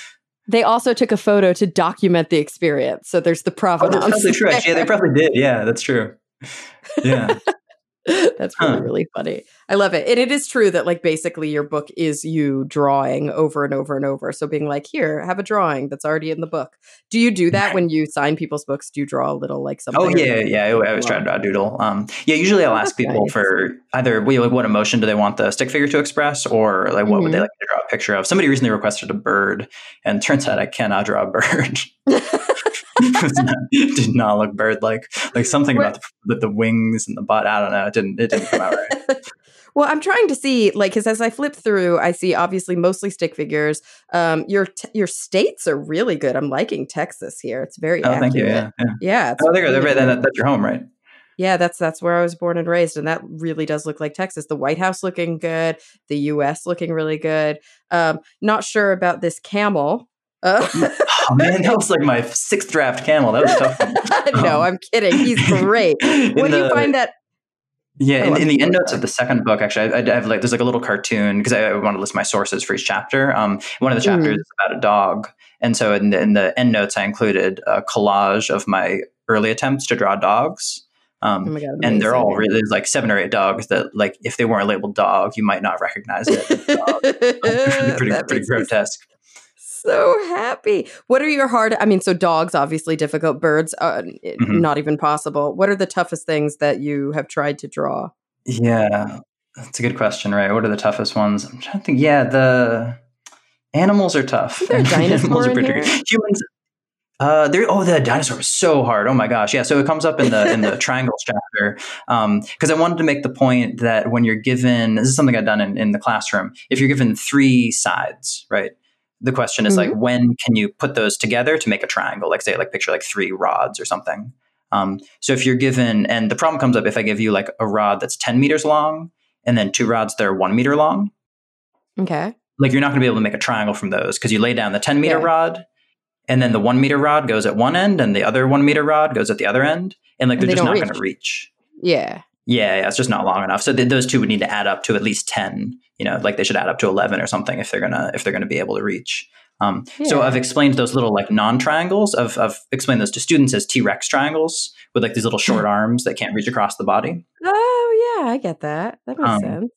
[SPEAKER 1] They also took a photo to document the experience. So there's the
[SPEAKER 2] Oh,
[SPEAKER 1] provenance.
[SPEAKER 2] that's probably true. Actually, yeah, they probably did. Yeah, that's true. Yeah,
[SPEAKER 1] That's really,
[SPEAKER 2] Huh.
[SPEAKER 1] really funny. I love it. And it is true that, like, basically your book is you drawing over and over and over. So being like, here, have a drawing that's already in the book. Do you do that when you sign people's books? Do you draw a little, like, something?
[SPEAKER 2] Oh yeah, yeah. I always try to draw a doodle. Um, yeah, usually I'll
[SPEAKER 1] Oh,
[SPEAKER 2] ask people
[SPEAKER 1] nice.
[SPEAKER 2] for either well, like, what emotion do they want the stick figure to express, or like what would they
[SPEAKER 1] Mhm.
[SPEAKER 2] like to draw a picture of. Somebody recently requested a bird, and turns out I cannot draw a bird. it was not- it did not look bird-like. Like something
[SPEAKER 1] What-
[SPEAKER 2] about the, the wings and the butt. I don't know. It didn't. It didn't come out right.
[SPEAKER 1] well, I'm trying to see, like, because as I flip through, I see obviously mostly stick figures. Um, your t- your states are really good. I'm liking Texas here. It's very
[SPEAKER 2] Oh,
[SPEAKER 1] accurate.
[SPEAKER 2] thank you. Yeah, yeah.
[SPEAKER 1] Yeah, it's
[SPEAKER 2] Oh, there you go.
[SPEAKER 1] really
[SPEAKER 2] Right, that- that's your home, right?
[SPEAKER 1] Yeah, that's that's where I was born and raised, and that really does look like Texas. The White House looking good, the U.S. looking really good. Um, not sure about this camel. Uh,
[SPEAKER 2] Oh man, that was like my sixth draft camel. That was tough.
[SPEAKER 1] no, I'm kidding. He's great. What do you find that?
[SPEAKER 2] Yeah,
[SPEAKER 1] Oh,
[SPEAKER 2] in, in the
[SPEAKER 1] sorry.
[SPEAKER 2] endnotes of the second book, actually, I, I have like there's like a little cartoon because I, I want to list my sources for each chapter. Um, one of the chapters
[SPEAKER 1] Mhm.
[SPEAKER 2] is about a dog, and so in the, in the endnotes, I included a collage of my early attempts to draw dogs. Um,
[SPEAKER 1] Oh god!
[SPEAKER 2] and they're all really like seven or eight dogs that like if they weren't labeled dog, you might not recognize it. as a dog. pretty pretty, pretty grotesque.
[SPEAKER 1] So happy. What are your hard? I mean, so dogs obviously difficult. Birds, uh,
[SPEAKER 2] Mhm.
[SPEAKER 1] not even possible. What are the toughest things that you have tried to draw?
[SPEAKER 2] Yeah, that's a good question, right? What are the toughest ones? I'm trying to think. Yeah, the animals are tough.
[SPEAKER 1] Is there a dinosaur
[SPEAKER 2] animals are pretty? Humans. Uh, there. Oh, the dinosaur was so hard. Oh my gosh. Yeah. So it comes up in the in the triangles chapter because um, I wanted to make the point that when you're given this is something I've done in, in the classroom. If you're given three sides, right? The question is mm-hmm. like when can you put those together to make a triangle? Like say like picture like three rods or something. Um, so if you're given and the problem comes up if I give you like a rod that's ten meters long and then two rods that are one meter long.
[SPEAKER 1] Okay.
[SPEAKER 2] Like you're not going to be able to make a triangle from those because you lay down the ten meter yeah. rod and then the one meter rod goes at one end and the other one meter rod goes at the other end and like they're they just not going to reach
[SPEAKER 1] yeah
[SPEAKER 2] yeah yeah it's just not long enough so th- those two would need to add up to at least 10 you know like they should add up to 11 or something if they're gonna if they're gonna be able to reach um, yeah. so i've explained those little like non-triangles i've, I've explained those to students as t-rex triangles with like these little short arms that can't reach across the body
[SPEAKER 1] oh yeah i get that that makes um, sense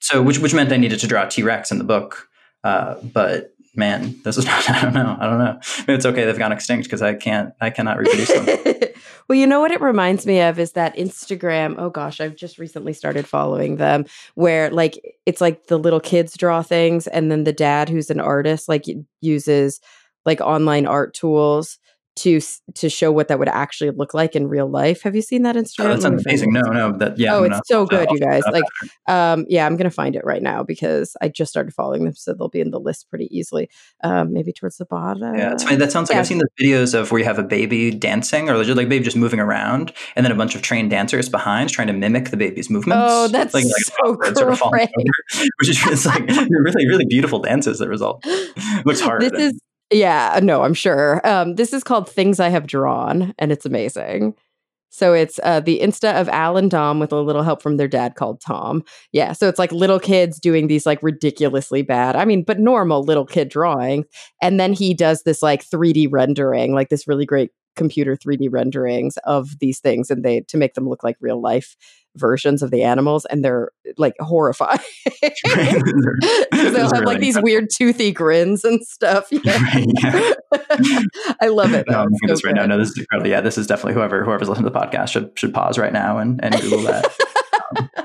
[SPEAKER 2] so which which meant i needed to draw t-rex in the book uh, but man, this is not, I don't know. I don't know. Maybe it's okay they've gone extinct because I can't, I cannot reproduce them.
[SPEAKER 1] well, you know what it reminds me of is that Instagram. Oh gosh, I've just recently started following them where like it's like the little kids draw things and then the dad who's an artist like uses like online art tools to to show what that would actually look like in real life. Have you seen that Instagram?
[SPEAKER 2] Oh, that's amazing. No, no, that yeah.
[SPEAKER 1] Oh, it's so good, you guys. Like, um, yeah, I'm gonna find it right now because I just started following them, so they'll be in the list pretty easily. Um, maybe towards the bottom.
[SPEAKER 2] Yeah, it's funny. That sounds like yeah. I've seen the videos of where you have a baby dancing, or just like baby just moving around, and then a bunch of trained dancers behind trying to mimic the baby's movements.
[SPEAKER 1] Oh, that's like, like so great. Sort of over,
[SPEAKER 2] which is it's like really, really beautiful dances that result. Looks hard.
[SPEAKER 1] This is yeah, no, I'm sure. Um, this is called Things I Have Drawn, and it's amazing. So it's uh, the Insta of Al and Dom with a little help from their dad called Tom. Yeah, so it's like little kids doing these like ridiculously bad, I mean, but normal little kid drawing. And then he does this like 3D rendering, like this really great computer 3D renderings of these things and they to make them look like real life versions of the animals and they're like horrifying. they'll have like these weird toothy grins and stuff. Yeah. Right, yeah. I love it.
[SPEAKER 2] No, I'm so this right now. No, this is incredible. Yeah, this is definitely whoever whoever's listening to the podcast should should pause right now and, and Google that.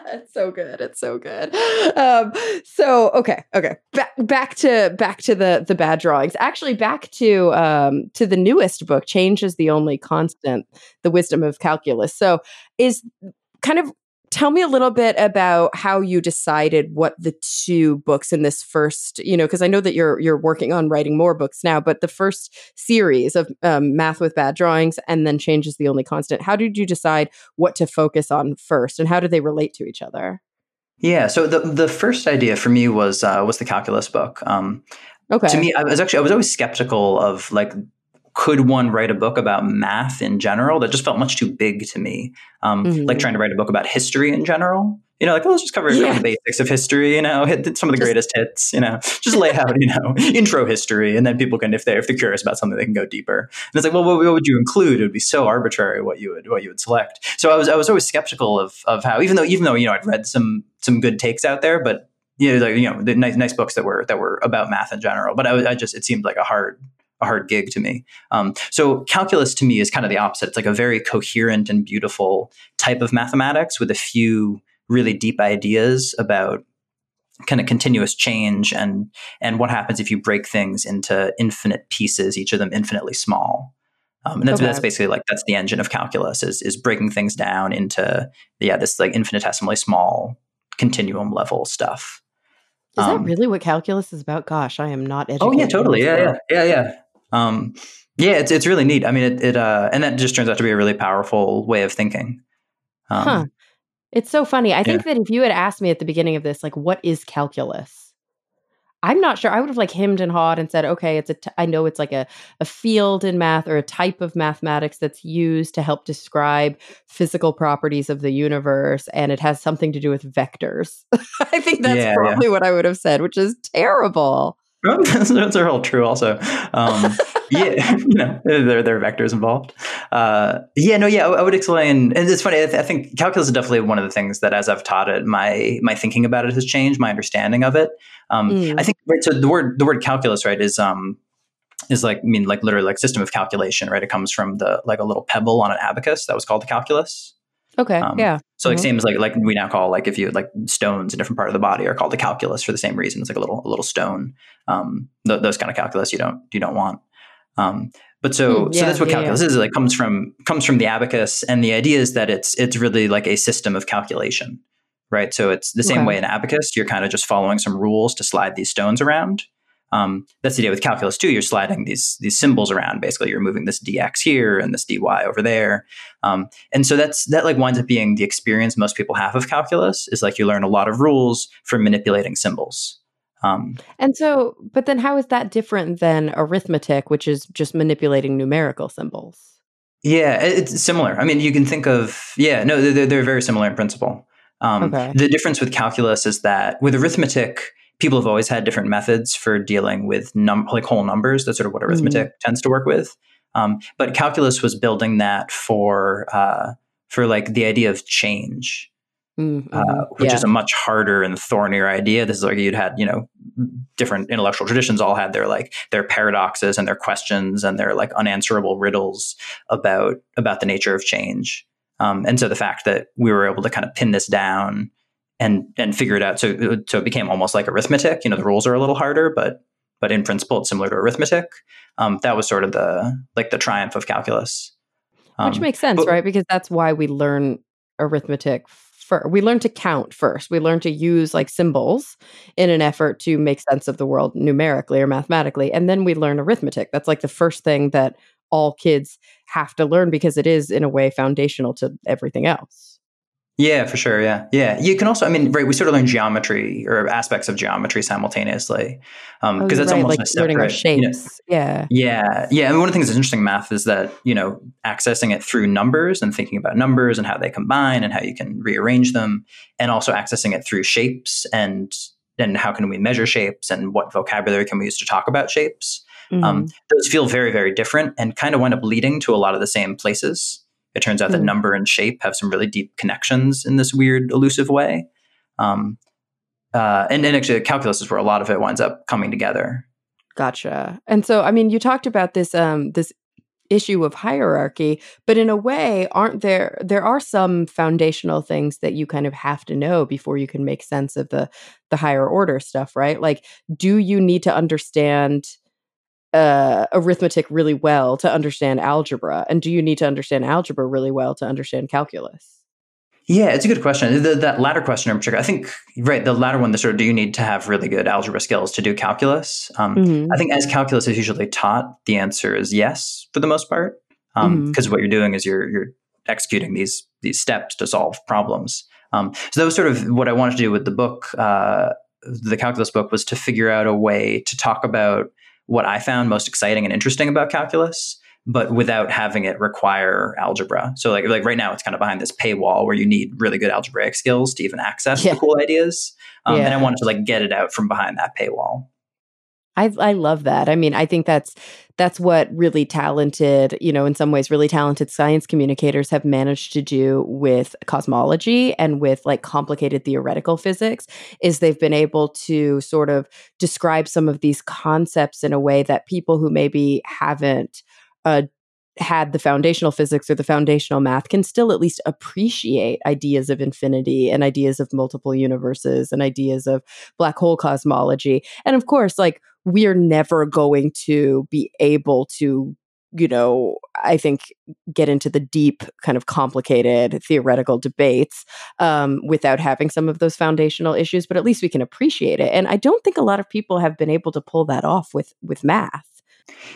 [SPEAKER 1] it's so good. It's so good. Um, so okay, okay. Back back to back to the the bad drawings. Actually, back to um, to the newest book. Change is the only constant. The wisdom of calculus. So is kind of tell me a little bit about how you decided what the two books in this first you know because i know that you're you're working on writing more books now but the first series of um, math with bad drawings and then change is the only constant how did you decide what to focus on first and how do they relate to each other
[SPEAKER 2] yeah so the the first idea for me was uh, was the calculus book um, Okay. To me, I was actually I was always skeptical of like could one write a book about math in general? That just felt much too big to me. Um, mm-hmm. Like trying to write a book about history in general. You know, like, oh, let's just cover yeah. the basics of history, you know, hit some of the just, greatest hits, you know, just lay out, you know, intro history. And then people can, if they're, if they're curious about something, they can go deeper. And it's like, well, what, what, would you include? It would be so arbitrary what you would, what you would select. So I was, I was always skeptical of, of how, even though, even though, you know, I'd read some, some good takes out there, but you know, like, you know, the nice, nice books that were, that were about math in general. But I, I just, it seemed like a hard, a hard gig to me. Um, so calculus to me is kind of the opposite. It's like a very coherent and beautiful type of mathematics with a few really deep ideas about kind of continuous change and and what happens if you break things into infinite pieces, each of them infinitely small. Um, and that's, okay. that's basically like that's the engine of calculus is is breaking things down into yeah this like infinitesimally small continuum level stuff.
[SPEAKER 1] Is um, that really what calculus is about? Gosh, I am not educated.
[SPEAKER 2] Oh yeah, totally. Yeah, yeah, yeah, yeah. Um, yeah, it's it's really neat. I mean, it, it uh, and that just turns out to be a really powerful way of thinking.
[SPEAKER 1] Um, huh. It's so funny. I think that if you had asked me at the beginning of this, like, what is calculus? I'm not sure. I would have like hemmed and hawed and said, okay, it's a. T- I know it's like a a field in math or a type of mathematics that's used to help describe physical properties of the universe, and it has something to do with vectors. I think that's yeah, probably yeah. what I would have said, which is terrible.
[SPEAKER 2] those are all true also. Um, yeah you know there, there are vectors involved. Uh, yeah no yeah I, I, would explain and it's funny I, th- I, think calculus is definitely one of the things that as i've taught it my my thinking about it has changed my understanding of it. Um, mm. i think right, so the word the word calculus right is um is like I mean like literally like system of calculation right? It comes from the like a little pebble on an abacus that was called the calculus
[SPEAKER 1] Okay. Um, yeah.
[SPEAKER 2] So like mm-hmm. same as like like we now call like if you like stones in a different part of the body are called the calculus for the same reason. It's like a little a little stone. Um, th- those kind of calculus you don't you don't want. Um, But so,
[SPEAKER 1] Hmm,
[SPEAKER 2] so that's what
[SPEAKER 1] yeah,
[SPEAKER 2] calculus
[SPEAKER 1] yeah.
[SPEAKER 2] is. It like comes from comes from the abacus, and the idea is that it's it's really like a system of calculation, right? So it's the same
[SPEAKER 1] Okay.
[SPEAKER 2] way in abacus. You're kind of just following some rules to slide these stones around. Um, that's the idea with calculus too. You're sliding these these symbols around. Basically, you're moving this dx here and this dy over there, um, and so that's that like winds up being the experience most people have of calculus. Is like you learn a lot of rules for manipulating symbols. Um,
[SPEAKER 1] And so, but then how is that different than arithmetic, which is just manipulating numerical symbols?
[SPEAKER 2] Yeah, it's similar. I mean, you can think of yeah, no, they're they're very similar in principle. Um,
[SPEAKER 1] Okay.
[SPEAKER 2] The difference with calculus is that with arithmetic, people have always had different methods for dealing with num- like whole numbers. That's sort of what arithmetic tends to work with. Um, but calculus was building that for uh, for like the idea of change
[SPEAKER 1] Mm,
[SPEAKER 2] uh, which
[SPEAKER 1] Yeah.
[SPEAKER 2] is a much harder and thornier idea. This is like you'd had, you know, different intellectual traditions all had their like their paradoxes and their questions and their like unanswerable riddles about about the nature of change. Um, and so the fact that we were able to kind of pin this down and and figure it out, so it- so it became almost like arithmetic. You know, the rules are a little harder, but but in principle, it's similar to arithmetic. Um, that was sort of the like the triumph of calculus.
[SPEAKER 1] Which
[SPEAKER 2] Um,
[SPEAKER 1] makes sense,
[SPEAKER 2] but-
[SPEAKER 1] right? Because that's why we learn arithmetic. For, we learn to count first. We learn to use like symbols in an effort to make sense of the world numerically or mathematically. And then we learn arithmetic. That's like the first thing that all kids have to learn because it is, in a way, foundational to everything else.
[SPEAKER 2] Yeah, for sure. Yeah. Yeah. You can also, I mean, right, we sort of learn geometry or aspects of geometry simultaneously. Um,
[SPEAKER 1] Oh,
[SPEAKER 2] because that's
[SPEAKER 1] right,
[SPEAKER 2] almost
[SPEAKER 1] like
[SPEAKER 2] a separate,
[SPEAKER 1] learning our
[SPEAKER 2] you know-
[SPEAKER 1] shapes. yeah.
[SPEAKER 2] yeah. Yeah. And one of the things that's interesting in math is that, you know, accessing it through numbers and thinking about numbers and how they combine and how you can rearrange them, and also accessing it through shapes and and how can we measure shapes and what vocabulary can we use to talk about shapes. Um,
[SPEAKER 1] Mhm.
[SPEAKER 2] those feel very, very different and kind of wind up leading to a lot of the same places. It turns out that
[SPEAKER 1] Hmm.
[SPEAKER 2] number and shape have some really deep connections in this weird, elusive way. Um, uh, and, and actually, calculus is where a lot of it winds up coming together.
[SPEAKER 1] Gotcha. And so, I mean, you talked about this um this issue of hierarchy, but in a way, aren't there there are some foundational things that you kind of have to know before you can make sense of the the higher order stuff, right? Like, do you need to understand uh arithmetic really well to understand algebra? And do you need to understand algebra really well to understand calculus?
[SPEAKER 2] Yeah, it's a good question. The, that latter question in particular, I think, right, the latter one, the sort of do you need to have really good algebra skills to do calculus? Um,
[SPEAKER 1] Mhm.
[SPEAKER 2] I think as calculus is usually taught, the answer is yes for the most part, because
[SPEAKER 1] Mhm.
[SPEAKER 2] what you're doing is you're you're executing these these steps to solve problems. Um, so that was sort of what I wanted to do with the book, uh, the calculus book, was to figure out a way to talk about what I found most exciting and interesting about calculus, but without having it require algebra. So like like right now, it's kind of behind this paywall where you need really good algebraic skills to even access
[SPEAKER 1] Yeah.
[SPEAKER 2] the cool ideas. Um, And I wanted to like get it out from behind that paywall.
[SPEAKER 1] I I love that. I mean, I think that's that's what really talented, you know, in some ways really talented science communicators have managed to do with cosmology and with like complicated theoretical physics is they've been able to sort of describe some of these concepts in a way that people who maybe haven't uh had the foundational physics or the foundational math can still at least appreciate ideas of infinity and ideas of multiple universes and ideas of black hole cosmology. And of course, like we're never going to be able to you know i think get into the deep kind of complicated theoretical debates um, without having some of those foundational issues but at least we can appreciate it and i don't think a lot of people have been able to pull that off with with math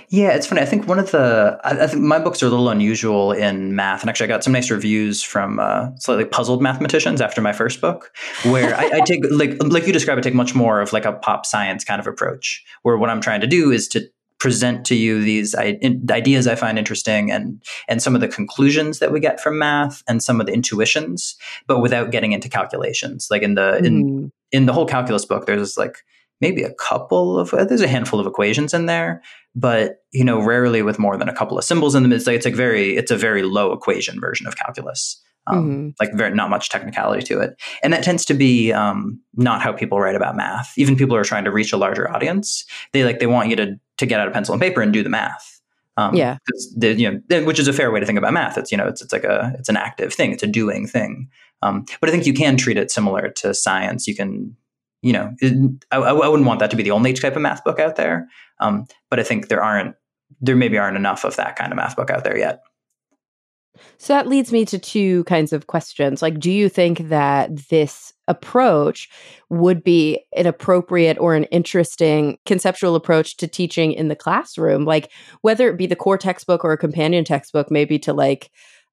[SPEAKER 2] Yeah, it's funny. I think one of the, I, I think my books are a little unusual in math. And actually, I got some nice reviews from uh, slightly puzzled mathematicians after my first book, where I, I take, like, like you describe, I take much more of like a pop science kind of approach, where what I'm trying to do is to present to you these ideas I find interesting and and some of the conclusions that we get from math and some of the intuitions, but without getting into calculations. Like in the in
[SPEAKER 1] Mhm.
[SPEAKER 2] in the whole calculus book, there's like maybe a couple of there's a handful of equations in there, but you know, rarely with more than a couple of symbols in them. It's like it's like very it's a very low equation version of calculus. Um,
[SPEAKER 1] Mhm.
[SPEAKER 2] Like very not much technicality to it, and that tends to be um, not how people write about math. Even people who are trying to reach a larger audience, they like they want you to to get out a pencil and paper and do the math. Um,
[SPEAKER 1] Yeah.
[SPEAKER 2] you know, which is a fair way to think about math. It's you know, it's it's like a it's an active thing. It's a doing thing. Um, but I think you can treat it similar to science. You can, you know, I, I wouldn't want that to be the only type of math book out there. Um, but I think there aren't there maybe aren't enough of that kind of math book out there yet.
[SPEAKER 1] So that leads me to two kinds of questions. Like, do you think that this approach would be an appropriate or an interesting conceptual approach to teaching in the classroom? Like, whether it be the core textbook or a companion textbook, maybe to like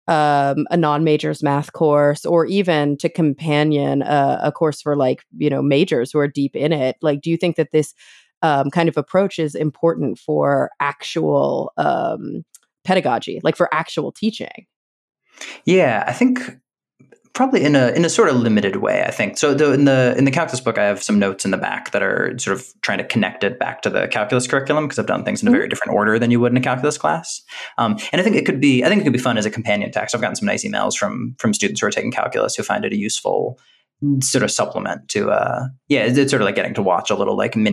[SPEAKER 1] um, a non-majors math course, or even to companion a, a course for like you know majors who are deep in it. Like, do you think that this um, kind of approach is important for actual um, pedagogy, like for actual teaching?
[SPEAKER 2] Yeah, I think probably in a in a sort of limited way. I think so. The, in the in the calculus book, I have some notes in the back that are sort of trying to connect it back to the calculus curriculum because I've done things in a mm-hmm. very different order than you would in a calculus class. Um, and I think it could be I think it could be fun as a companion text. I've gotten some nice emails from from students who are taking calculus who find it a useful sort of supplement to uh yeah it's, it's sort of like getting to watch a little like mini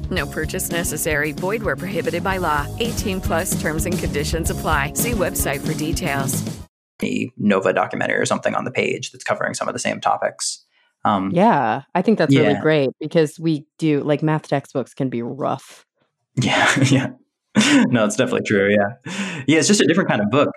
[SPEAKER 7] No purchase necessary. Void where prohibited by law. 18 plus terms and conditions apply. See website for details.
[SPEAKER 2] A Nova documentary or something on the page that's covering some of the same topics.
[SPEAKER 1] Um, yeah, I think that's yeah. really great because we do like math textbooks can be rough.
[SPEAKER 2] Yeah, yeah. no, it's definitely true. Yeah. Yeah, it's just a different kind of book.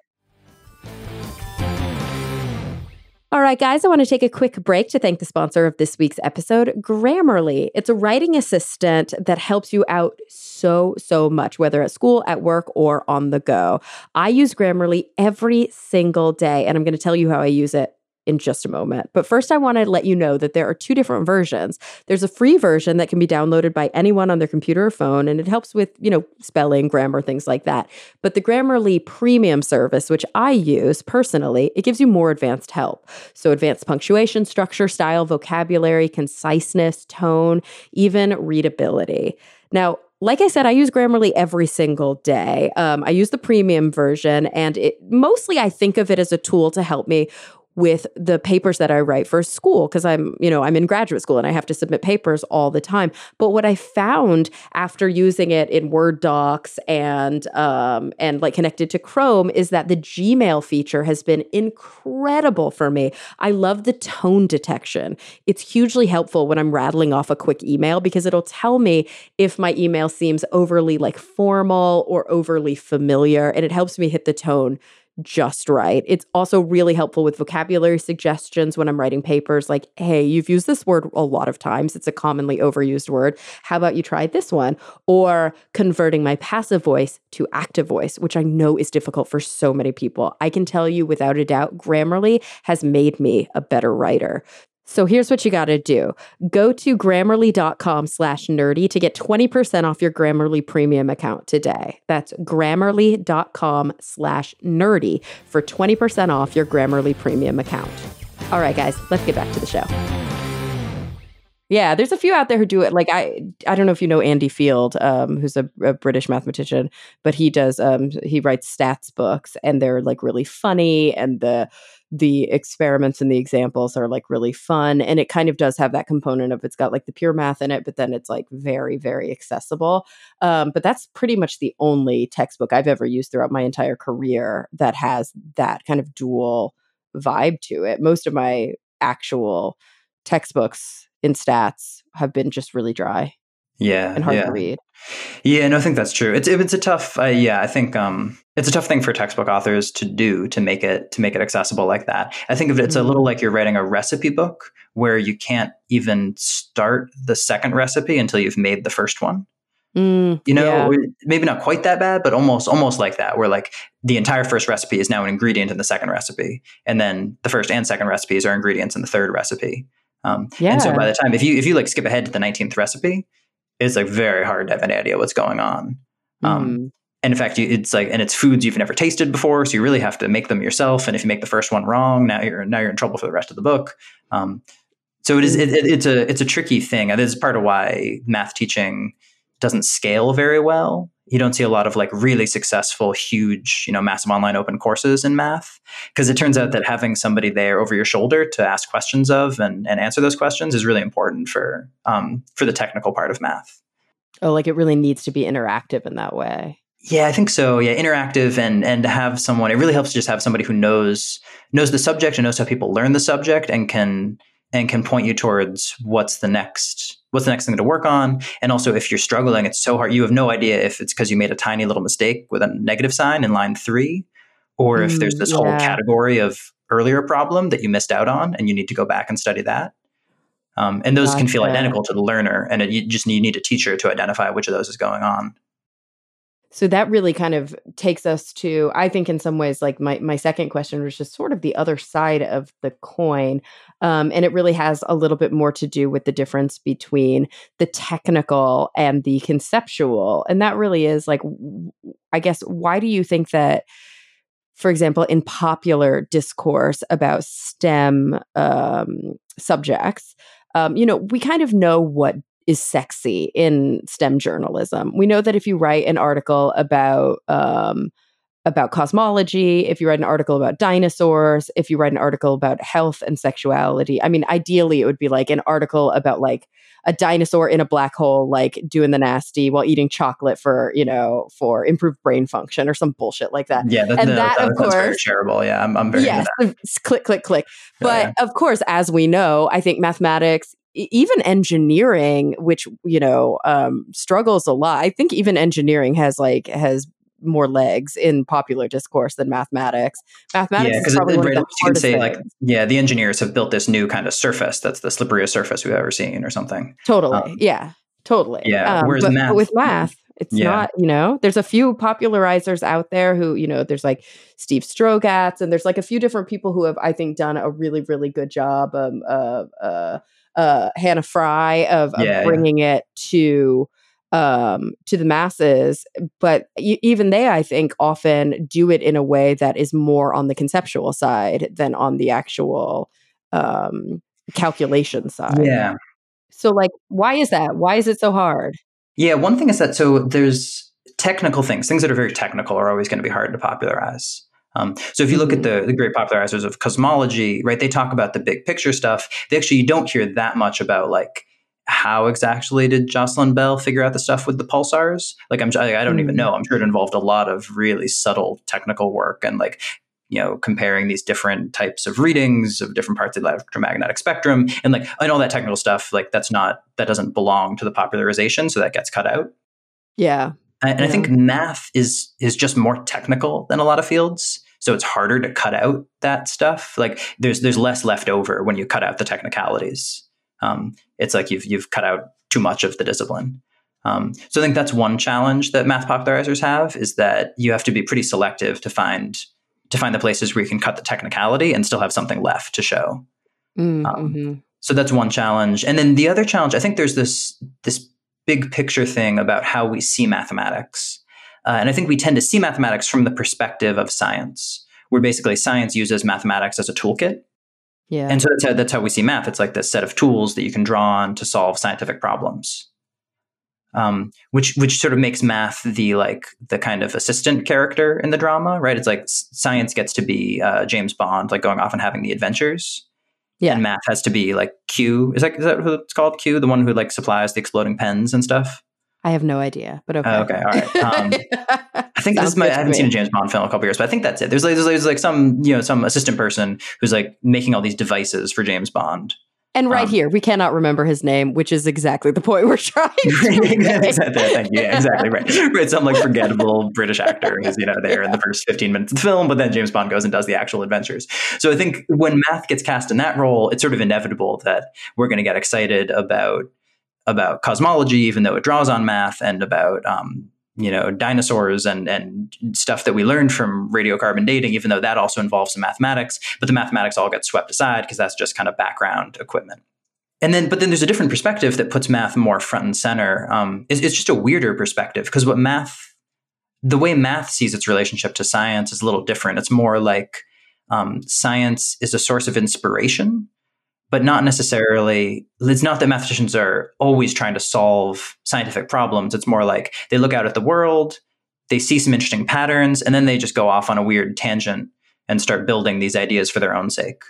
[SPEAKER 1] All right, guys, I want to take a quick break to thank the sponsor of this week's episode, Grammarly. It's a writing assistant that helps you out so, so much, whether at school, at work, or on the go. I use Grammarly every single day, and I'm going to tell you how I use it in just a moment. But first, I want to let you know that there are two different versions. There's a free version that can be downloaded by anyone on their computer or phone, and it helps with, you know, spelling, grammar, things like that. But the Grammarly premium service, which I use personally, it gives you more advanced help. So, advanced punctuation, structure, style, vocabulary, conciseness, tone, even readability. Now, like I said, I use Grammarly every single day. Um, I use the premium version, and it mostly I think of it as a tool to help me with the papers that I write for school because I'm, you know, I'm in graduate school and I have to submit papers all the time. But what I found after using it in Word docs and um, and like connected to Chrome is that the Gmail feature has been incredible for me. I love the tone detection. It's hugely helpful when I'm rattling off a quick email because it'll tell me if my email seems overly like formal or overly familiar and it helps me hit the tone just right. It's also really helpful with vocabulary suggestions when I'm writing papers like, hey, you've used this word a lot of times. It's a commonly overused word. How about you try this one? Or converting my passive voice to active voice, which I know is difficult for so many people. I can tell you without a doubt, Grammarly has made me a better writer. So here's what you got to do. Go to grammarly.com slash nerdy to get 20% off your Grammarly premium account today. That's grammarly.com slash nerdy for 20% off your Grammarly premium account. All right, guys, let's get back to the show. Yeah, there's a few out there who do it. Like I, I don't know if you know Andy Field, um, who's a, a, British mathematician, but he does. Um, he writes stats books, and they're like really funny, and the the experiments and the examples are like really fun and it kind of does have that component of it's got like the pure math in it but then it's like very very accessible um, but that's pretty much the only textbook i've ever used throughout my entire career that has that kind of dual vibe to it. Most of my actual textbooks in stats have been just really dry
[SPEAKER 2] yeah
[SPEAKER 1] and hard
[SPEAKER 2] yeah.
[SPEAKER 1] to read.
[SPEAKER 2] Yeah, no, I think that's true. It's it's a tough. Uh, yeah, I think um, it's a tough thing for textbook authors to do to make it to make it accessible like that. I think of it, it's
[SPEAKER 1] Mm-hmm.
[SPEAKER 2] a little like you're writing a recipe book where you can't even start the second recipe until you've made the first one.
[SPEAKER 1] Mm,
[SPEAKER 2] You know,
[SPEAKER 1] yeah.
[SPEAKER 2] maybe not quite that bad, but almost almost like that, where like the entire first recipe is now an ingredient in the second recipe, and then the first and second recipes are ingredients in the third recipe. Um, And so by the time if you if you like skip ahead to the nineteenth recipe, it's like very hard to have any idea what's going on. Um, and in fact, you, it's like, and it's foods you've never tasted before, so you really have to make them yourself. And if you make the first one wrong, now you're now you're in trouble for the rest of the book. Um, so it is. It, it- it's a it's a tricky thing. This is part of why math teaching doesn't scale very well. You don't see a lot of like really successful, huge, you know, massive online open courses in math because it turns out that having somebody there over your shoulder to ask questions of and, and answer those questions is really important for um, for the technical part of math.
[SPEAKER 1] Oh, like it really needs to be interactive in that way.
[SPEAKER 2] Yeah, I think so. Yeah, interactive and and to have someone. It really helps to just have somebody who knows knows the subject and knows how people learn the subject and can and can point you towards what's the next what's the next thing to work on. And also, if you're struggling, it's so hard. You have no idea if it's because you made a tiny little mistake with a negative sign in line three, or if there's
[SPEAKER 1] Mm,
[SPEAKER 2] this whole category of earlier problem that you missed out on, and you need to go back and study that. Um, and those can feel identical to the learner, and it, you just need, you need a teacher to identify which of those is going on.
[SPEAKER 1] So that really kind of takes us to, I think, in some ways, like my my second question was just sort of the other side of the coin, um, and it really has a little bit more to do with the difference between the technical and the conceptual, and that really is like, I guess, why do you think that? For example, in popular discourse about STEM um, subjects, um, you know, we kind of know what is sexy in STEM journalism. We know that if you write an article about um, about cosmology, if you write an article about dinosaurs, if you write an article about health and sexuality, I mean, ideally it would be like an article about like a dinosaur in a black hole, like doing the nasty while eating chocolate for you know for improved brain function or some bullshit like that.
[SPEAKER 2] Yeah, that,
[SPEAKER 1] and
[SPEAKER 2] no,
[SPEAKER 1] that,
[SPEAKER 2] that,
[SPEAKER 1] of
[SPEAKER 2] very
[SPEAKER 1] course,
[SPEAKER 2] shareable. Yeah, I'm, I'm very
[SPEAKER 1] yes, click, click, click. But
[SPEAKER 2] yeah.
[SPEAKER 1] of course, as we know, I think mathematics, even engineering, which you know um, struggles a lot. I think even engineering has like has more legs in popular discourse than mathematics. Mathematics
[SPEAKER 2] Yeah,
[SPEAKER 1] is probably one
[SPEAKER 2] right,
[SPEAKER 1] of
[SPEAKER 2] you can say like, yeah, the engineers have built this new kind of surface that's the slipperiest surface we've ever seen, or something.
[SPEAKER 1] totally,
[SPEAKER 2] um,
[SPEAKER 1] yeah, totally.
[SPEAKER 2] yeah,
[SPEAKER 1] Um,
[SPEAKER 2] whereas
[SPEAKER 1] but,
[SPEAKER 2] math-
[SPEAKER 1] but with math. It's
[SPEAKER 2] Yeah.
[SPEAKER 1] not, you know, there's a few popularizers out there who, you know, there's like Steve Strogatz, and there's like a few different people who have, I think, done a really, really good job. Um, of uh, uh, Hannah Fry of, of
[SPEAKER 2] Yeah, yeah.
[SPEAKER 1] bringing it to um to the masses but e- even they i think often do it in a way that is more on the conceptual side than on the actual um calculation side
[SPEAKER 2] Yeah,
[SPEAKER 1] so like why is that why is it so hard
[SPEAKER 2] yeah. One thing is that so there's technical things, things that are very technical, are always going to be hard to popularize. Um, so if you look at
[SPEAKER 1] Mm-hmm.
[SPEAKER 2] the, the great popularizers of cosmology, right, they talk about the big picture stuff. They actually you don't hear that much about like how exactly did Jocelyn Bell figure out the stuff with the pulsars? Like I'm, I don't even
[SPEAKER 1] Mm.
[SPEAKER 2] know. I'm sure it involved a lot of really subtle technical work and like you know comparing these different types of readings of different parts of the electromagnetic spectrum and like and all that technical stuff. Like that's not that doesn't belong to the popularization, so that gets cut out.
[SPEAKER 1] yeah
[SPEAKER 2] And, and I think math is is just more technical than a lot of fields. So it's harder to cut out that stuff. Like there's there's less left over when you cut out the technicalities. Um, it's like you've you've cut out too much of the discipline. Um, so I think that's one challenge that math popularizers have is that you have to be pretty selective to find to find the places where you can cut the technicality and still have something left to show.
[SPEAKER 1] Mm,
[SPEAKER 2] Um. So that's one challenge. And then the other challenge, I think there's this this big picture thing about how we see mathematics. Uh, and I think we tend to see mathematics from the perspective of science, where basically science uses mathematics as a toolkit.
[SPEAKER 1] Yeah
[SPEAKER 2] And so that's how, that's how we see math. It's like this set of tools that you can draw on to solve scientific problems. Um, which which sort of makes math the like the kind of assistant character in the drama, right? It's like science gets to be uh, James Bond, like going off and having the adventures,
[SPEAKER 1] yeah
[SPEAKER 2] and math has to be like Q. Is that is that who it's called? Q, the one who like supplies the exploding pens and stuff.
[SPEAKER 1] I have no idea, but okay.
[SPEAKER 2] Okay, all right. Um, I think this is my. I haven't seen a James Bond film in a couple years, but I think that's it. There's like, there's, there's like some you know some assistant person who's like making all these devices for James Bond.
[SPEAKER 1] And right um, here, we cannot remember his name, which is exactly the point we're trying to
[SPEAKER 2] exactly, Thank you. Yeah, exactly. Right. Right. Some like forgettable British actor who's, you know, there in the first 15 minutes of the film, but then James Bond goes and does the actual adventures. So I think when math gets cast in that role, it's sort of inevitable that we're going to get excited about about cosmology, even though it draws on math, and about um, you know dinosaurs and and stuff that we learned from radiocarbon dating even though that also involves some mathematics. But the mathematics all gets swept aside because that's just kind of background equipment. And then but then there's a different perspective that puts math more front and center um, it's, it's just a weirder perspective because what math the way math sees its relationship to science is a little different. It's more like um, science is a source of inspiration but not necessarily it's not that mathematicians are always trying to solve scientific problems. It's more like they look out at the world they see some interesting patterns and then they just go off on a weird tangent and start building these ideas for their own sake.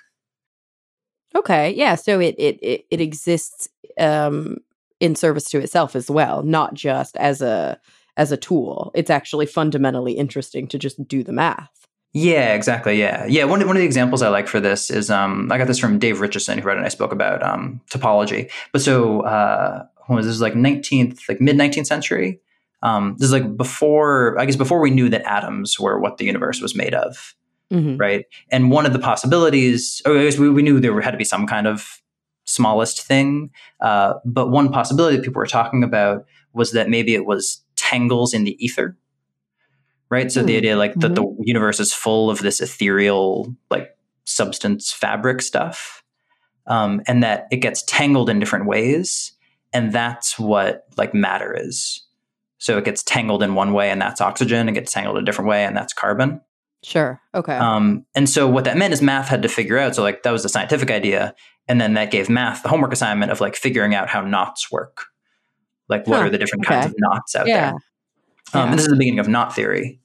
[SPEAKER 1] Okay yeah so it it it, it exists um in service to itself as well not just as a as a tool. It's actually fundamentally interesting to just do the math
[SPEAKER 2] yeah, exactly. Yeah, yeah. One one of the examples I like for this is um, I got this from Dave Richeson, who wrote a nice book about um, topology. But so uh, was this like nineteenth, like mid nineteenth century? Um, this is like before, I guess, before we knew that atoms were what the universe was made of, mm-hmm. right? And one of the possibilities, or I guess we, we knew there had to be some kind of smallest thing, uh, but one possibility that people were talking about was that maybe it was tangles in the ether right? So mm. the hmm. idea like that mm-hmm. the universe is full of this ethereal like substance fabric stuff, um, and that it gets tangled in different ways, and that's what like matter is. So it gets tangled in one way, and that's oxygen. It gets tangled a different way, and that's carbon.
[SPEAKER 1] Sure. Okay.
[SPEAKER 2] Um, and so what that meant is math had to figure out. So like that was the scientific idea, and then that gave math the homework assignment of like figuring out how knots work. Like what huh. are the different okay. kinds of knots out yeah. there? Um, And this is the beginning of knot theory.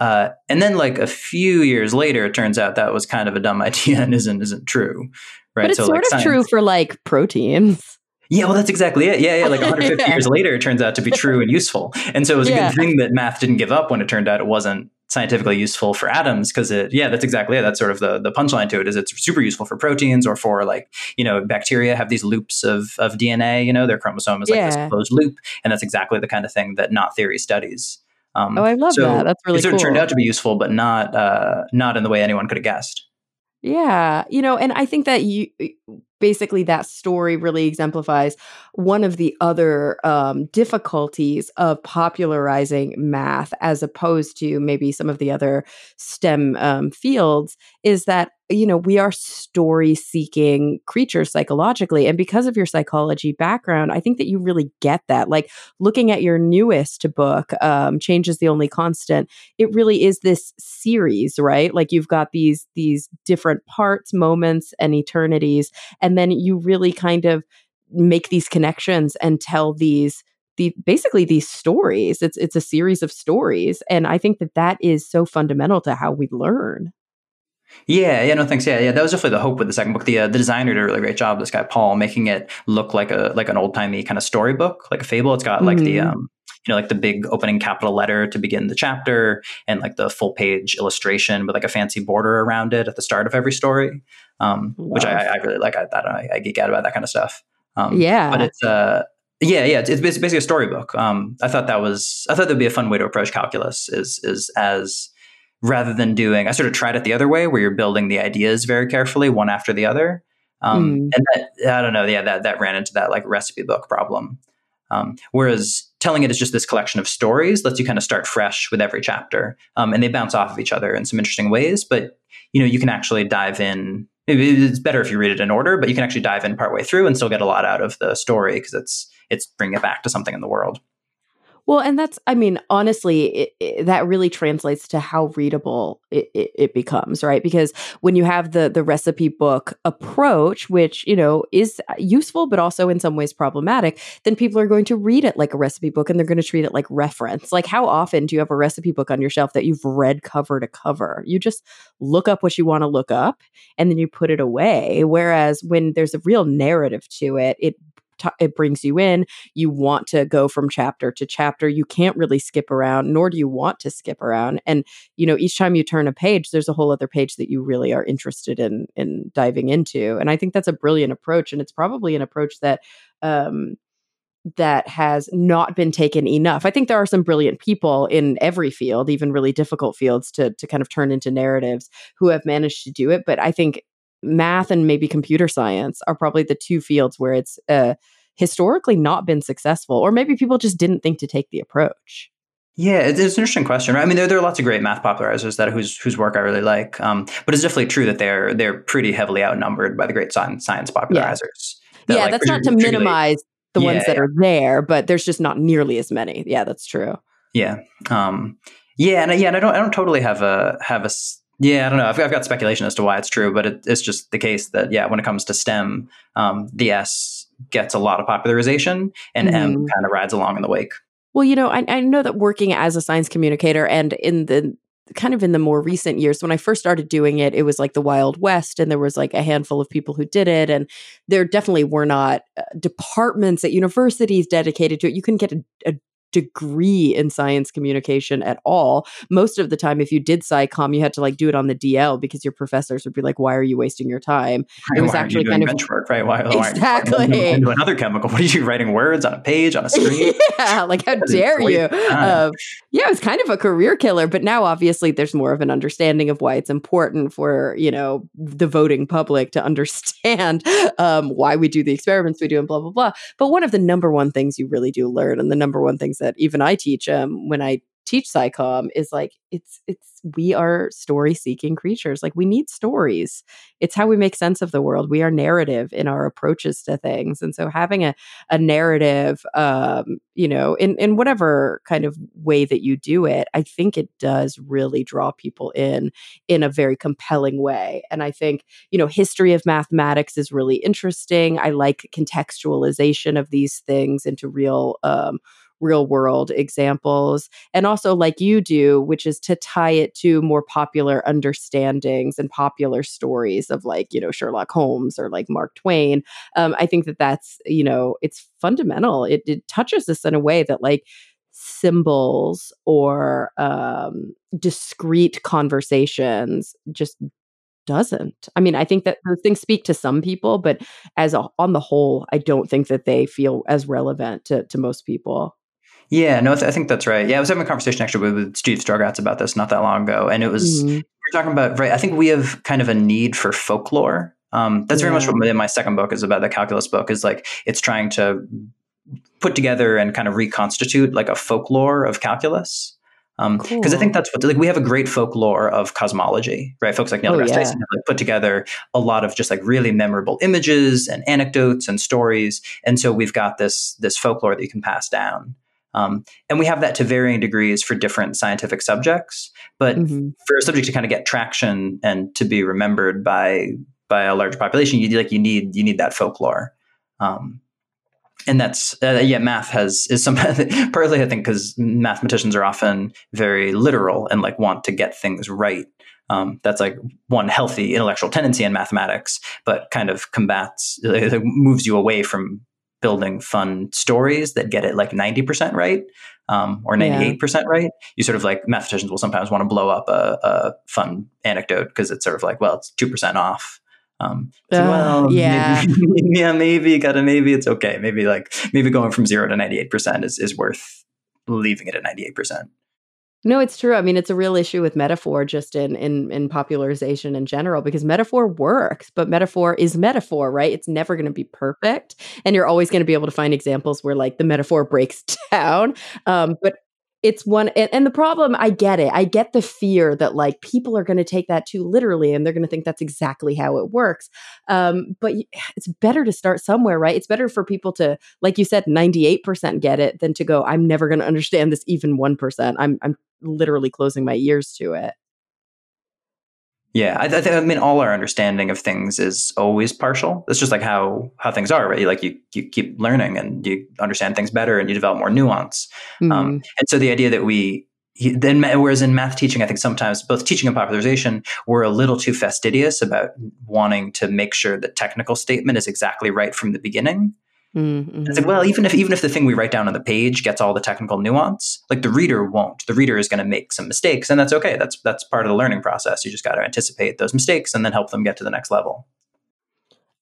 [SPEAKER 2] Uh, and then, like a few years later, it turns out that was kind of a dumb idea and isn't isn't true, right?
[SPEAKER 1] But it's so, sort like, of science, true for like proteins.
[SPEAKER 2] Yeah, well, that's exactly it. Yeah, yeah. Like 150 yeah. years later, it turns out to be true and useful. And so it was a yeah. good thing that math didn't give up when it turned out it wasn't scientifically useful for atoms because it yeah that's exactly it that's sort of the the punchline to it is it's super useful for proteins or for like you know bacteria have these loops of of dna you know their chromosome is like yeah. this closed loop and that's exactly the kind of thing that knot theory studies
[SPEAKER 1] um, oh, I love
[SPEAKER 2] so
[SPEAKER 1] that. That's really
[SPEAKER 2] it sort
[SPEAKER 1] cool.
[SPEAKER 2] of turned out to be useful, but not uh, not in the way anyone could have guessed.
[SPEAKER 1] Yeah, you know, and I think that you basically that story really exemplifies one of the other um, difficulties of popularizing math as opposed to maybe some of the other STEM um, fields is that you know we are story seeking creatures psychologically and because of your psychology background i think that you really get that like looking at your newest book um, change is the only constant it really is this series right? Like you've got these these different parts moments and eternities and then you really kind of make these connections and tell these the basically these stories it's it's a series of stories and i think that that is so fundamental to how we learn
[SPEAKER 2] yeah, yeah, no thanks. Yeah, yeah, that was definitely the hope with the second book. The uh, the designer did a really great job. This guy Paul making it look like a like an old timey kind of storybook, like a fable. It's got mm-hmm. like the mm-hmm. um you know like the big opening capital letter to begin the chapter, and like the full page illustration with like a fancy border around it at the start of every story, um, wow. which I, I, really like. I that I, I, geek out about that kind of stuff. Um,
[SPEAKER 1] yeah,
[SPEAKER 2] but it's uh yeah, yeah, it's, it's basically a storybook. Um, I thought that was I thought that'd be a fun way to approach calculus. Is is as rather than doing, I sort of tried it the other way where you're building the ideas very carefully, one after the other. Um, mm. And that, I don't know, yeah, that, that ran into that like recipe book problem. Um, whereas telling it as just this collection of stories lets you kind of start fresh with every chapter, um, and they bounce off of each other in some interesting ways. But you know, you can actually dive in. It's better if you read it in order, but you can actually dive in partway through and still get a lot out of the story because it's it's bringing it back to something in the world.
[SPEAKER 1] Well, and that's, I mean, honestly, it, it, that really translates to how readable it, it, becomes, right? Because when you have the the recipe book approach, which you know is useful but also in some ways problematic, then people are going to read it like a recipe book and they're going to treat it like reference. Like, how often do you have a recipe book on your shelf that you've read cover to cover? You just look up what you want to look up and then you put it away. Whereas when there's a real narrative to it, it t- it brings you in. You want to go from chapter to chapter. You can't really skip around, nor do you want to skip around. And you know, each time you turn a page, there's a whole other page that you really are interested in in diving into. And I think that's a brilliant approach, and it's probably an approach that um, that has not been taken enough. I think there are some brilliant people in every field, even really difficult fields, to to kind of turn into narratives who have managed to do it. But I think math and maybe computer science are probably the two fields where it's uh, historically not been successful, or maybe people just didn't think to take the approach.
[SPEAKER 2] Yeah, it's an interesting question. Right? I mean, there, there are lots of great math popularizers that whose whose work I really like, um, but it's definitely true that they're they're pretty heavily outnumbered by the great science science popularizers.
[SPEAKER 1] Yeah, that, yeah like, that's not to minimize the yeah, ones that
[SPEAKER 2] yeah.
[SPEAKER 1] are there, but there's just not nearly as many. Yeah, that's true.
[SPEAKER 2] Yeah, um, yeah, and yeah, and I don't I don't totally have a have a yeah, I don't know. I've, I've got speculation as to why it's true, but it, it's just the case that yeah, when it comes to STEM, um, the S gets a lot of popularization, and mm-hmm. M kind of rides along in the wake.
[SPEAKER 1] Well, you know, I, I know that working as a science communicator and in the kind of in the more recent years when i first started doing it it was like the wild west and there was like a handful of people who did it and there definitely were not uh, departments at universities dedicated to it you couldn't get a, a degree in science communication at all. Most of the time, if you did SciComm, you had to like do it on the DL because your professors would be like, "Why are you wasting your time?"
[SPEAKER 2] Right,
[SPEAKER 1] it was
[SPEAKER 2] actually kind of bench work, right? Why,
[SPEAKER 1] exactly
[SPEAKER 2] why into another chemical? What are you writing words on a page on a screen?
[SPEAKER 1] yeah, like how dare you? Um, yeah, it was kind of a career killer. But now, obviously, there's more of an understanding of why it's important for you know the voting public to understand um, why we do the experiments we do and blah blah blah. But one of the number one things you really do learn, and the number one things that even I teach um, when I teach SciComm is like it's it's we are story seeking creatures like we need stories. It's how we make sense of the world. We are narrative in our approaches to things. And so having a, a narrative um you know in in whatever kind of way that you do it i think it does really draw people in in a very compelling way. And i think you know history of mathematics is really interesting. I like contextualization of these things into real um real world examples. And also, like you do, which is to tie it to more popular understandings and popular stories of like, you know, Sherlock Holmes or like Mark Twain. Um, I think that that's, you know, it's fundamental. It, it touches us in a way that like, symbols or um, discrete conversations just doesn't. I mean, I think that those things speak to some people, but as a, on the whole, I don't think that they feel as relevant to to most people.
[SPEAKER 2] Yeah, no, I think that's right. Yeah, I was having a conversation actually with, with Steve Strogatz about this not that long ago, and it was mm-hmm. we are talking about right. I think we have kind of a need for folklore. Um, that's yeah. very much what my second book is about. The calculus book is like it's trying to put together and kind of reconstitute like a folklore of calculus. Because um, cool. I think that's what like we have a great folklore of cosmology, right? Folks like Neil oh, deGrasse yeah. Tyson have like, put together a lot of just like really memorable images and anecdotes and stories, and so we've got this this folklore that you can pass down. Um, and we have that to varying degrees for different scientific subjects. But mm-hmm. for a subject to kind of get traction and to be remembered by by a large population, you like you need you need that folklore. Um, and that's uh, yeah, math has is some partly I think because mathematicians are often very literal and like want to get things right. Um, that's like one healthy intellectual tendency in mathematics, but kind of combats, it moves you away from building fun stories that get it like 90% right um, or 98% yeah. right. You sort of like mathematicians will sometimes want to blow up a, a fun anecdote because it's sort of like, well, it's 2% off. Um, so, uh, well,
[SPEAKER 1] yeah,
[SPEAKER 2] maybe, yeah, maybe gotta, maybe it's okay. Maybe like, maybe going from zero to 98% is, is worth leaving it at 98%.
[SPEAKER 1] No, it's true. I mean, it's a real issue with metaphor just in in in popularization in general because metaphor works, but metaphor is metaphor, right? It's never going to be perfect, and you're always going to be able to find examples where like the metaphor breaks down. Um, but it's one and, the problem i get it. I get the fear that like people are going to take that too literally and they're going to think that's exactly how it works. Um, but it's better to start somewhere right? It's better for people to like you said 98% get it than to go i'm never going to understand this even 1% i'm i'm literally closing my ears to it
[SPEAKER 2] yeah, I, I, I, mean, all our understanding of things is always partial. It's just like how how things are, right? Like you you keep learning and you understand things better and you develop more nuance. Mm-hmm. Um, and so the idea that we then whereas in math teaching, I think sometimes both teaching and popularization we're a little too fastidious about wanting to make sure the technical statement is exactly right from the beginning.
[SPEAKER 1] Mm-hmm.
[SPEAKER 2] It's like, well, even if even if the thing we write down on the page gets all the technical nuance, like the reader won't. The reader is going to make some mistakes, and that's okay. That's that's part of the learning process. You just got to anticipate those mistakes and then help them get to the next level.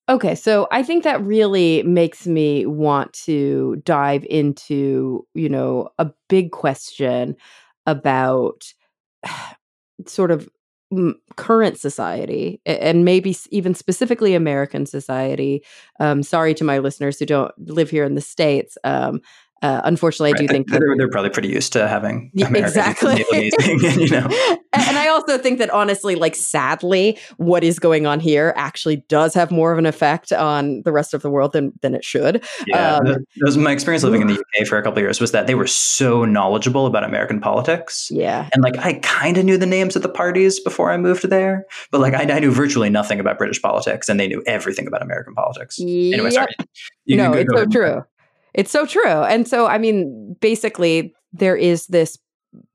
[SPEAKER 1] Okay, so I think that really makes me want to dive into, you know, a big question about sort of current society and maybe even specifically American society. Um, sorry to my listeners who don't live here in the States. Um, uh, unfortunately, right. I do think
[SPEAKER 2] they're, they're, probably pretty used to having
[SPEAKER 1] exactly.
[SPEAKER 2] and, you know.
[SPEAKER 1] and I also think that honestly, like sadly, what is going on here actually does have more of an effect on the rest of the world than than it should.
[SPEAKER 2] Yeah, um, that was my experience living in the UK for a couple years. Was that they were so knowledgeable about American politics.
[SPEAKER 1] Yeah,
[SPEAKER 2] and like I kind of knew the names of the parties before I moved there, but like I, I, knew virtually nothing about British politics, and they knew everything about American politics.
[SPEAKER 1] Yep.
[SPEAKER 2] Anyway, sorry.
[SPEAKER 1] You no, it's so true. It's so true. And so, I mean, basically, there is this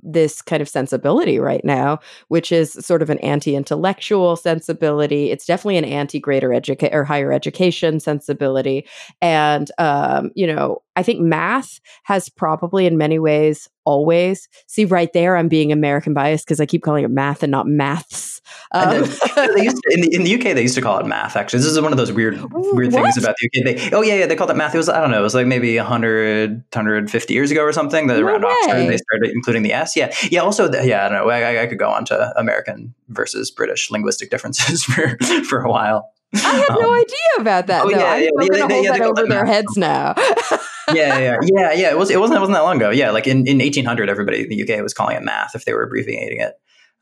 [SPEAKER 1] this kind of sensibility right now, which is sort of an anti-intellectual sensibility. It's definitely an anti-greater educate or higher education sensibility. And um, you know, I think math has probably in many ways always see right there i'm being american biased because i keep calling it math and not maths um,
[SPEAKER 2] to, in, the, in the uk they used to call it math actually this is one of those weird weird what? things about the uk they, oh yeah yeah they called it math it was i don't know it was like maybe 100 150 years ago or something that no around way. oxford they started including the s yeah yeah also the, yeah i don't know I, I, could go on to american versus british linguistic differences for for a while
[SPEAKER 1] I have um, no idea about that. Oh, though. Yeah, I'm yeah, going to hold yeah, that over their heads now.
[SPEAKER 2] yeah, yeah, yeah, yeah. It was. It wasn't. It wasn't that long ago. Yeah, like in, in 1800, everybody in the UK was calling it math if they were abbreviating it.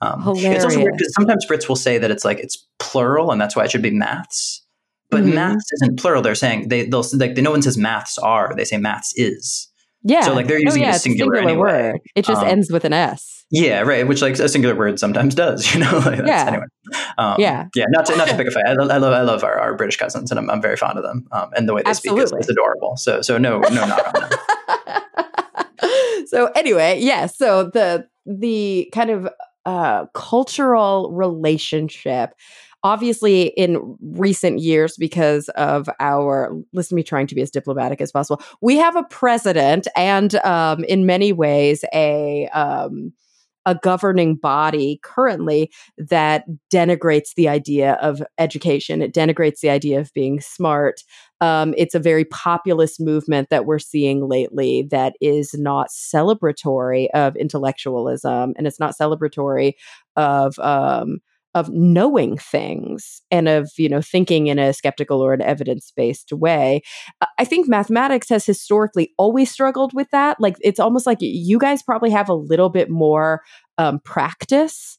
[SPEAKER 1] Um, Hilarious.
[SPEAKER 2] It's also weird because sometimes Brits will say that it's like it's plural and that's why it should be maths. But mm-hmm. maths isn't plural. They're saying they they'll like no one says maths are. They say maths is.
[SPEAKER 1] Yeah.
[SPEAKER 2] So like they're using
[SPEAKER 1] oh, yeah,
[SPEAKER 2] a singular,
[SPEAKER 1] singular
[SPEAKER 2] anyway.
[SPEAKER 1] word. It just um, ends with an S.
[SPEAKER 2] Yeah, right. Which like a singular word sometimes does. You know. like
[SPEAKER 1] yeah.
[SPEAKER 2] Anyway.
[SPEAKER 1] Um, yeah.
[SPEAKER 2] Yeah. Not to not to pick a fight. I, I love I love our, our British cousins, and I'm, I'm very fond of them. Um, and the way they
[SPEAKER 1] Absolutely.
[SPEAKER 2] speak is, is adorable. So so no no knock on them.
[SPEAKER 1] so anyway, yes. Yeah, so the the kind of uh, cultural relationship obviously in recent years because of our listen to me trying to be as diplomatic as possible we have a president and um, in many ways a um, a governing body currently that denigrates the idea of education. It denigrates the idea of being smart. Um, it's a very populist movement that we're seeing lately that is not celebratory of intellectualism and it's not celebratory of um, of knowing things and of you know thinking in a skeptical or an evidence-based way i think mathematics has historically always struggled with that like it's almost like you guys probably have a little bit more um, practice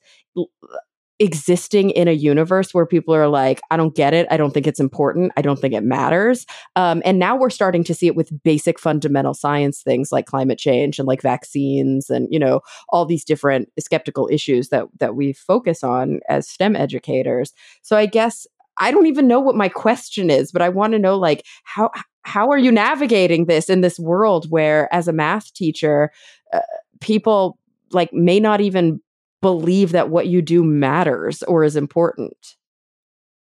[SPEAKER 1] existing in a universe where people are like, I don't get it. I don't think it's important. I don't think it matters. Um, and now we're starting to see it with basic fundamental science things like climate change and like vaccines and, you know, all these different skeptical issues that that we focus on as STEM educators. So I guess I don't even know what my question is, but I want to know like how how are you navigating this in this world where as a math teacher uh, people like may not even believe that what you do matters or is important.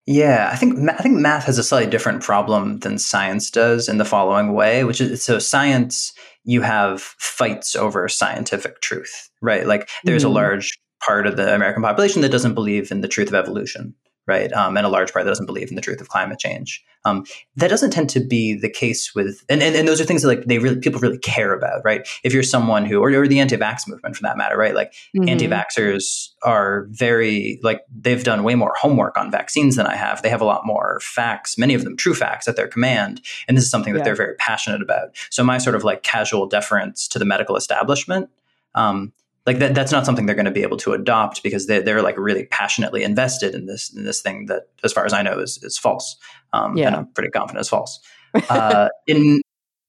[SPEAKER 2] Yeah, I think I think math has a slightly different problem than science does in the following way, which is so science you have fights over scientific truth, right? Like there's mm-hmm. a large part of the American population that doesn't believe in the truth of evolution right? Um, and a large part that doesn't believe in the truth of climate change. Um, that doesn't tend to be the case with, and, and, and, those are things that like they really people really care about, right? If you're someone who, or, or the anti-vax movement for that matter, right? Like mm-hmm. anti-vaxxers are very like they've done way more homework on vaccines than I have. They have a lot more facts, many of them true facts at their command, and this is something that yeah. they're very passionate about. So my sort of like casual deference to the medical establishment. Um, like that that's not something they're going to be able to adopt because they're, they're like really passionately invested in this in this thing that as far as i know is is false. Um, yeah. and i'm pretty confident is false. Uh, in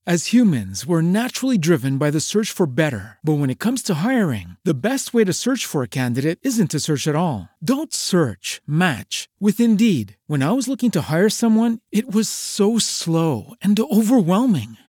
[SPEAKER 8] as humans we're naturally driven by the search for better. But when it comes to hiring the best way to search for a candidate isn't to search at all. Don't search match with indeed. When i was looking to hire someone it was so slow and overwhelming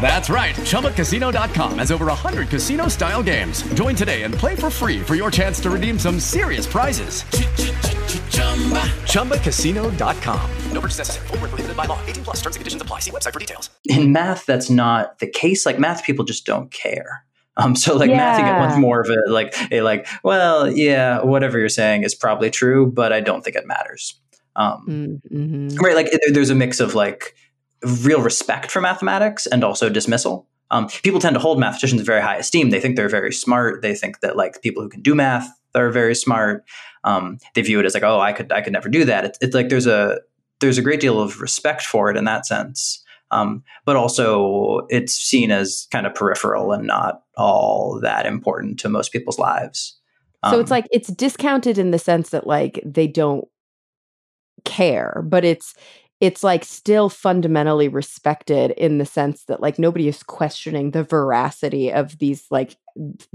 [SPEAKER 9] That's right. ChumbaCasino.com has over 100 casino style games. Join today and play for free for your chance to redeem some serious prizes. ChumbaCasino.com. No purchase necessary. Full prohibited by law. 18 plus terms and conditions apply. See website for details.
[SPEAKER 2] In math, that's not the case. Like math people just don't care. Um, so like yeah. math, you get much more of a like a like, well, yeah, whatever you're saying is probably true, but I don't think it matters. Um, mm-hmm. Right? Like there's a mix of like real respect for mathematics and also dismissal. Um, people tend to hold mathematicians in very high esteem. They think they're very smart. They think that like people who can do math are very smart. Um, they view it as like, oh, I could I could never do that. It's, it's, like there's a there's a great deal of respect for it in that sense. Um, but also it's seen as kind of peripheral and not all that important to most people's lives.
[SPEAKER 1] so it's um, like it's discounted in the sense that like they don't care, but it's it's like still fundamentally respected in the sense that like nobody is questioning the veracity of these like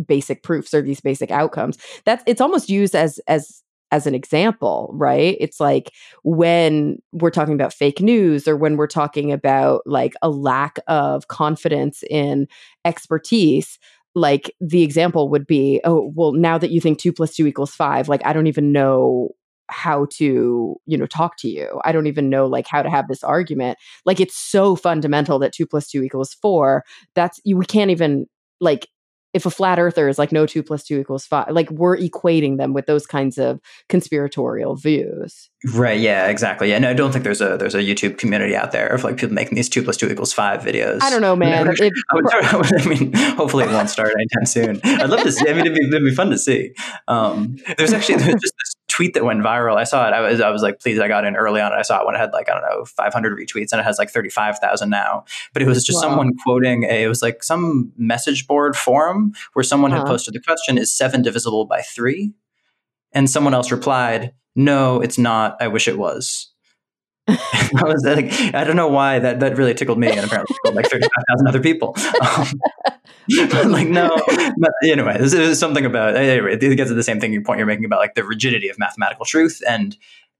[SPEAKER 1] basic proofs or these basic outcomes. That's it's almost used as as as an example right? It's like when we're talking about fake news or when we're talking about like a lack of confidence in expertise like the example would be oh well now that you think 2 plus 2 equals 5 like i don't even know how to you know talk to you. I don't even know like how to have this argument. Like it's so fundamental that two plus two equals four. That's you we can't even like if a flat earther is like no two plus two equals five like we're equating them with those kinds of conspiratorial views
[SPEAKER 2] right yeah exactly yeah no i don't think there's a there's a youtube community out there of like people making these two plus two equals five videos
[SPEAKER 1] i don't know man
[SPEAKER 2] I, would, I, mean hopefully it won't start anytime soon i'd love to see i mean it'd be, it'd be fun to see um, there's actually there's just this tweet that went viral i saw it i was i was like please i got in early on it. i saw it when it had like i don't know 500 retweets and it has like 35000 now but it was just wow. someone quoting a it was like some message board forum where someone uh-huh. had posted the question, is seven divisible by three? And someone else replied, no, it's not. I wish it was. I was like, I don't know why that, that really tickled me and apparently tickled like 35,000 other people. Um, but like, no, but anyway, this is something about, anyway, it gets to the same thing point you're making about like the rigidity of mathematical truth and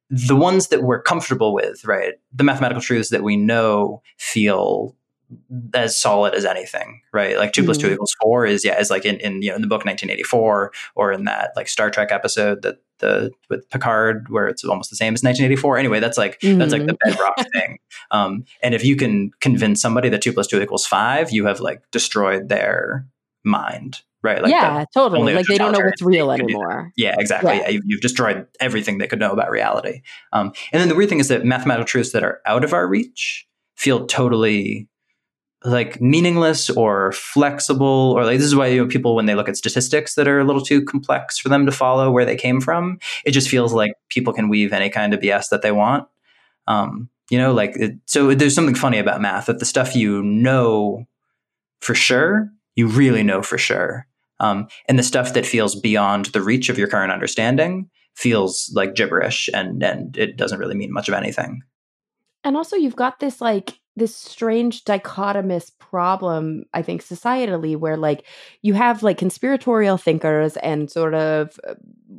[SPEAKER 2] the ones that we're comfortable with, right? The mathematical truths that we know feel as solid as anything, right? Like 2 mm-hmm. plus two mm-hmm. equals four is yeah, is like in, in you know in the book 1984 or in that like Star Trek episode that the with Picard where it's almost the same as 1984. Anyway, that's like mm-hmm. that's like the mm-hmm. bedrock thing. Um, and if you can convince somebody that two plus two equals five, you have like destroyed their mind, right? Like
[SPEAKER 1] yeah, totally. Like they don't know what's real anymore.
[SPEAKER 2] Yeah, exactly. Yeah. yeah you, have destroyed everything they could know about reality. Um, and then the weird thing is that mathematical truths that are out of our reach feel totally like meaningless or flexible or like this is why you know, people when they look at statistics that are a little too complex for them to follow where they came from it just feels like people can weave any kind of bs that they want. Um, you know like it, so there's something funny about math that the stuff you know for sure you really know for sure. Um, and the stuff that feels beyond the reach of your current understanding feels like gibberish and and it doesn't really mean much of anything.
[SPEAKER 1] And also you've got this like this strange dichotomous problem i think societally where like you have like conspiratorial thinkers and sort of uh,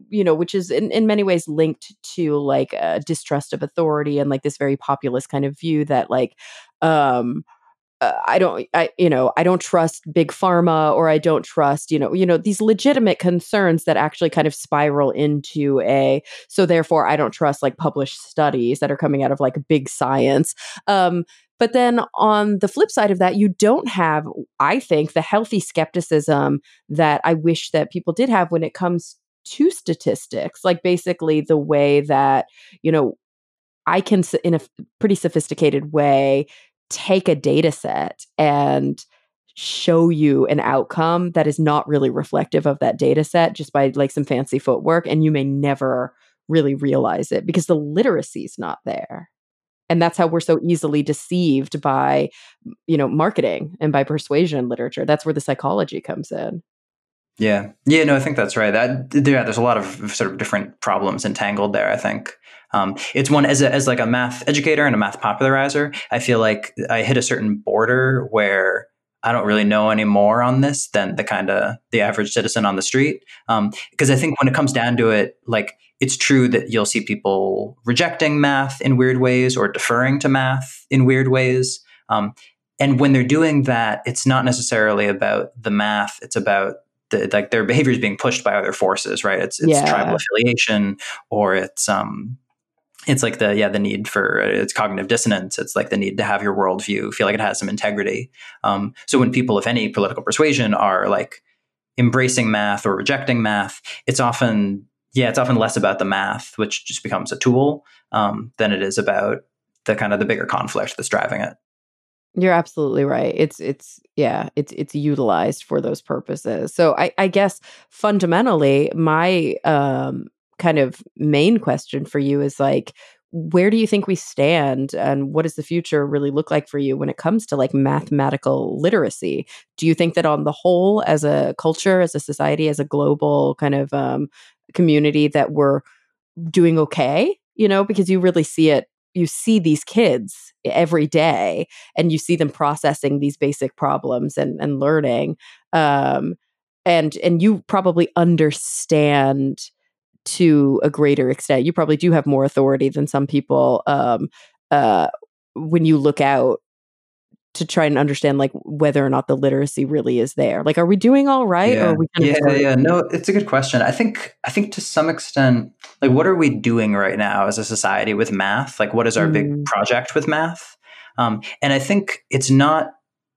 [SPEAKER 1] you know which is in, in many ways linked to like a distrust of authority and like this very populist kind of view that like um uh, I don't, I, you know, I don't trust big pharma or I don't trust, you know, you know, these legitimate concerns that actually kind of spiral into a, so therefore I don't trust like published studies that are coming out of like big science. Um, But then on the flip side of that, you don't have, I think, the healthy skepticism that I wish that people did have when it comes to statistics. Like basically the way that, you know, I can, in a pretty sophisticated way, take a data set and show you an outcome that is not really reflective of that data set just by like some fancy footwork and you may never really realize it because the literacy is not there and that's how we're so easily deceived by you know marketing and by persuasion literature. That's where the psychology comes in.
[SPEAKER 2] Yeah. Yeah no i think that's right. That yeah there's a lot of sort of different problems entangled there i think. Um, it's one as a, as like a math educator and a math popularizer i feel like i hit a certain border where I don't really know any more on this than the kind of the average citizen on the street. Because um, I think when it comes down to it, like it's true that you'll see people rejecting math in weird ways or deferring to math in weird ways. Um, and when they're doing that, it's not necessarily about the math; it's about the, like their behavior is being pushed by other forces, right? It's it's yeah. tribal affiliation, or it's um, it's like the yeah the need for it's cognitive dissonance it's like the need to have your worldview feel like it has some integrity um, so when people of any political persuasion are like embracing math or rejecting math it's often yeah it's often less about the math which just becomes a tool um, than it is about the kind of the bigger conflict that's driving it
[SPEAKER 1] you're absolutely right. It's it's yeah, it's it's utilized for those purposes. So I I guess fundamentally my um kind of main question for you is like where do you think we stand and what does the future really look like for you when it comes to like mathematical literacy do you think that on the whole as a culture as a society as a global kind of um, community that we're doing okay you know because you really see it you see these kids every day and you see them processing these basic problems and, and learning um, and and you probably understand to a greater extent. You probably do have more authority than some people um, uh, when you look out to try and understand like whether or not the literacy really is there. Like, are we doing all right?
[SPEAKER 2] Yeah,
[SPEAKER 1] or we
[SPEAKER 2] yeah, yeah. No, it's a good question. I think I think to some extent, like, what are we doing right now as a society with math? Like, what is our mm. big project with math? Um, and I think it's not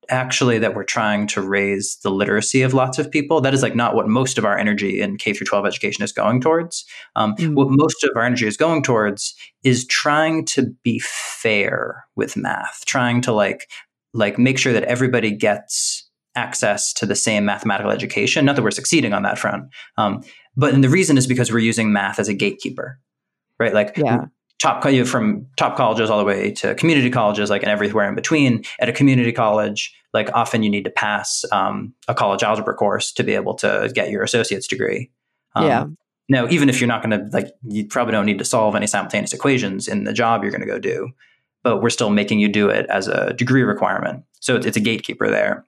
[SPEAKER 2] actually that we're trying to raise the literacy of lots of people. That is like not what most of our energy in K through 12 education is going towards. Um, mm. What most of our energy is going towards is trying to be fair with math, trying to like like make sure that everybody gets access to the same mathematical education. Not that we're succeeding on that front, um, but and the reason is because we're using math as a gatekeeper, right? Like
[SPEAKER 1] yeah
[SPEAKER 2] top from top colleges all the way to community colleges, like and everywhere in between. At a community college, like often you need to pass um, a college algebra course to be able to get your associate's degree.
[SPEAKER 1] Um, yeah.
[SPEAKER 2] Now, even if you're not going to like, you probably don't need to solve any simultaneous equations in the job you're going to go do, but we're still making you do it as a degree requirement. So it's, it's a gatekeeper there.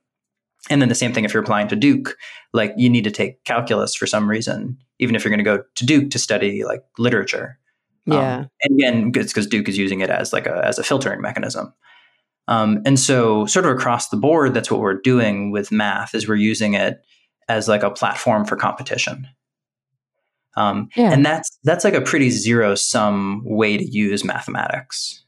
[SPEAKER 2] And then the same thing if you're applying to Duke, like you need to take calculus for some reason, even if you're going to go to Duke to study like literature.
[SPEAKER 1] Yeah. Um,
[SPEAKER 2] and again, it's because Duke is using it as like a as a filtering mechanism. Um, and so, sort of across the board, that's what we're doing with math is we're using it as like a platform for competition. Um, yeah. And that's that's like a pretty zero sum way to use mathematics.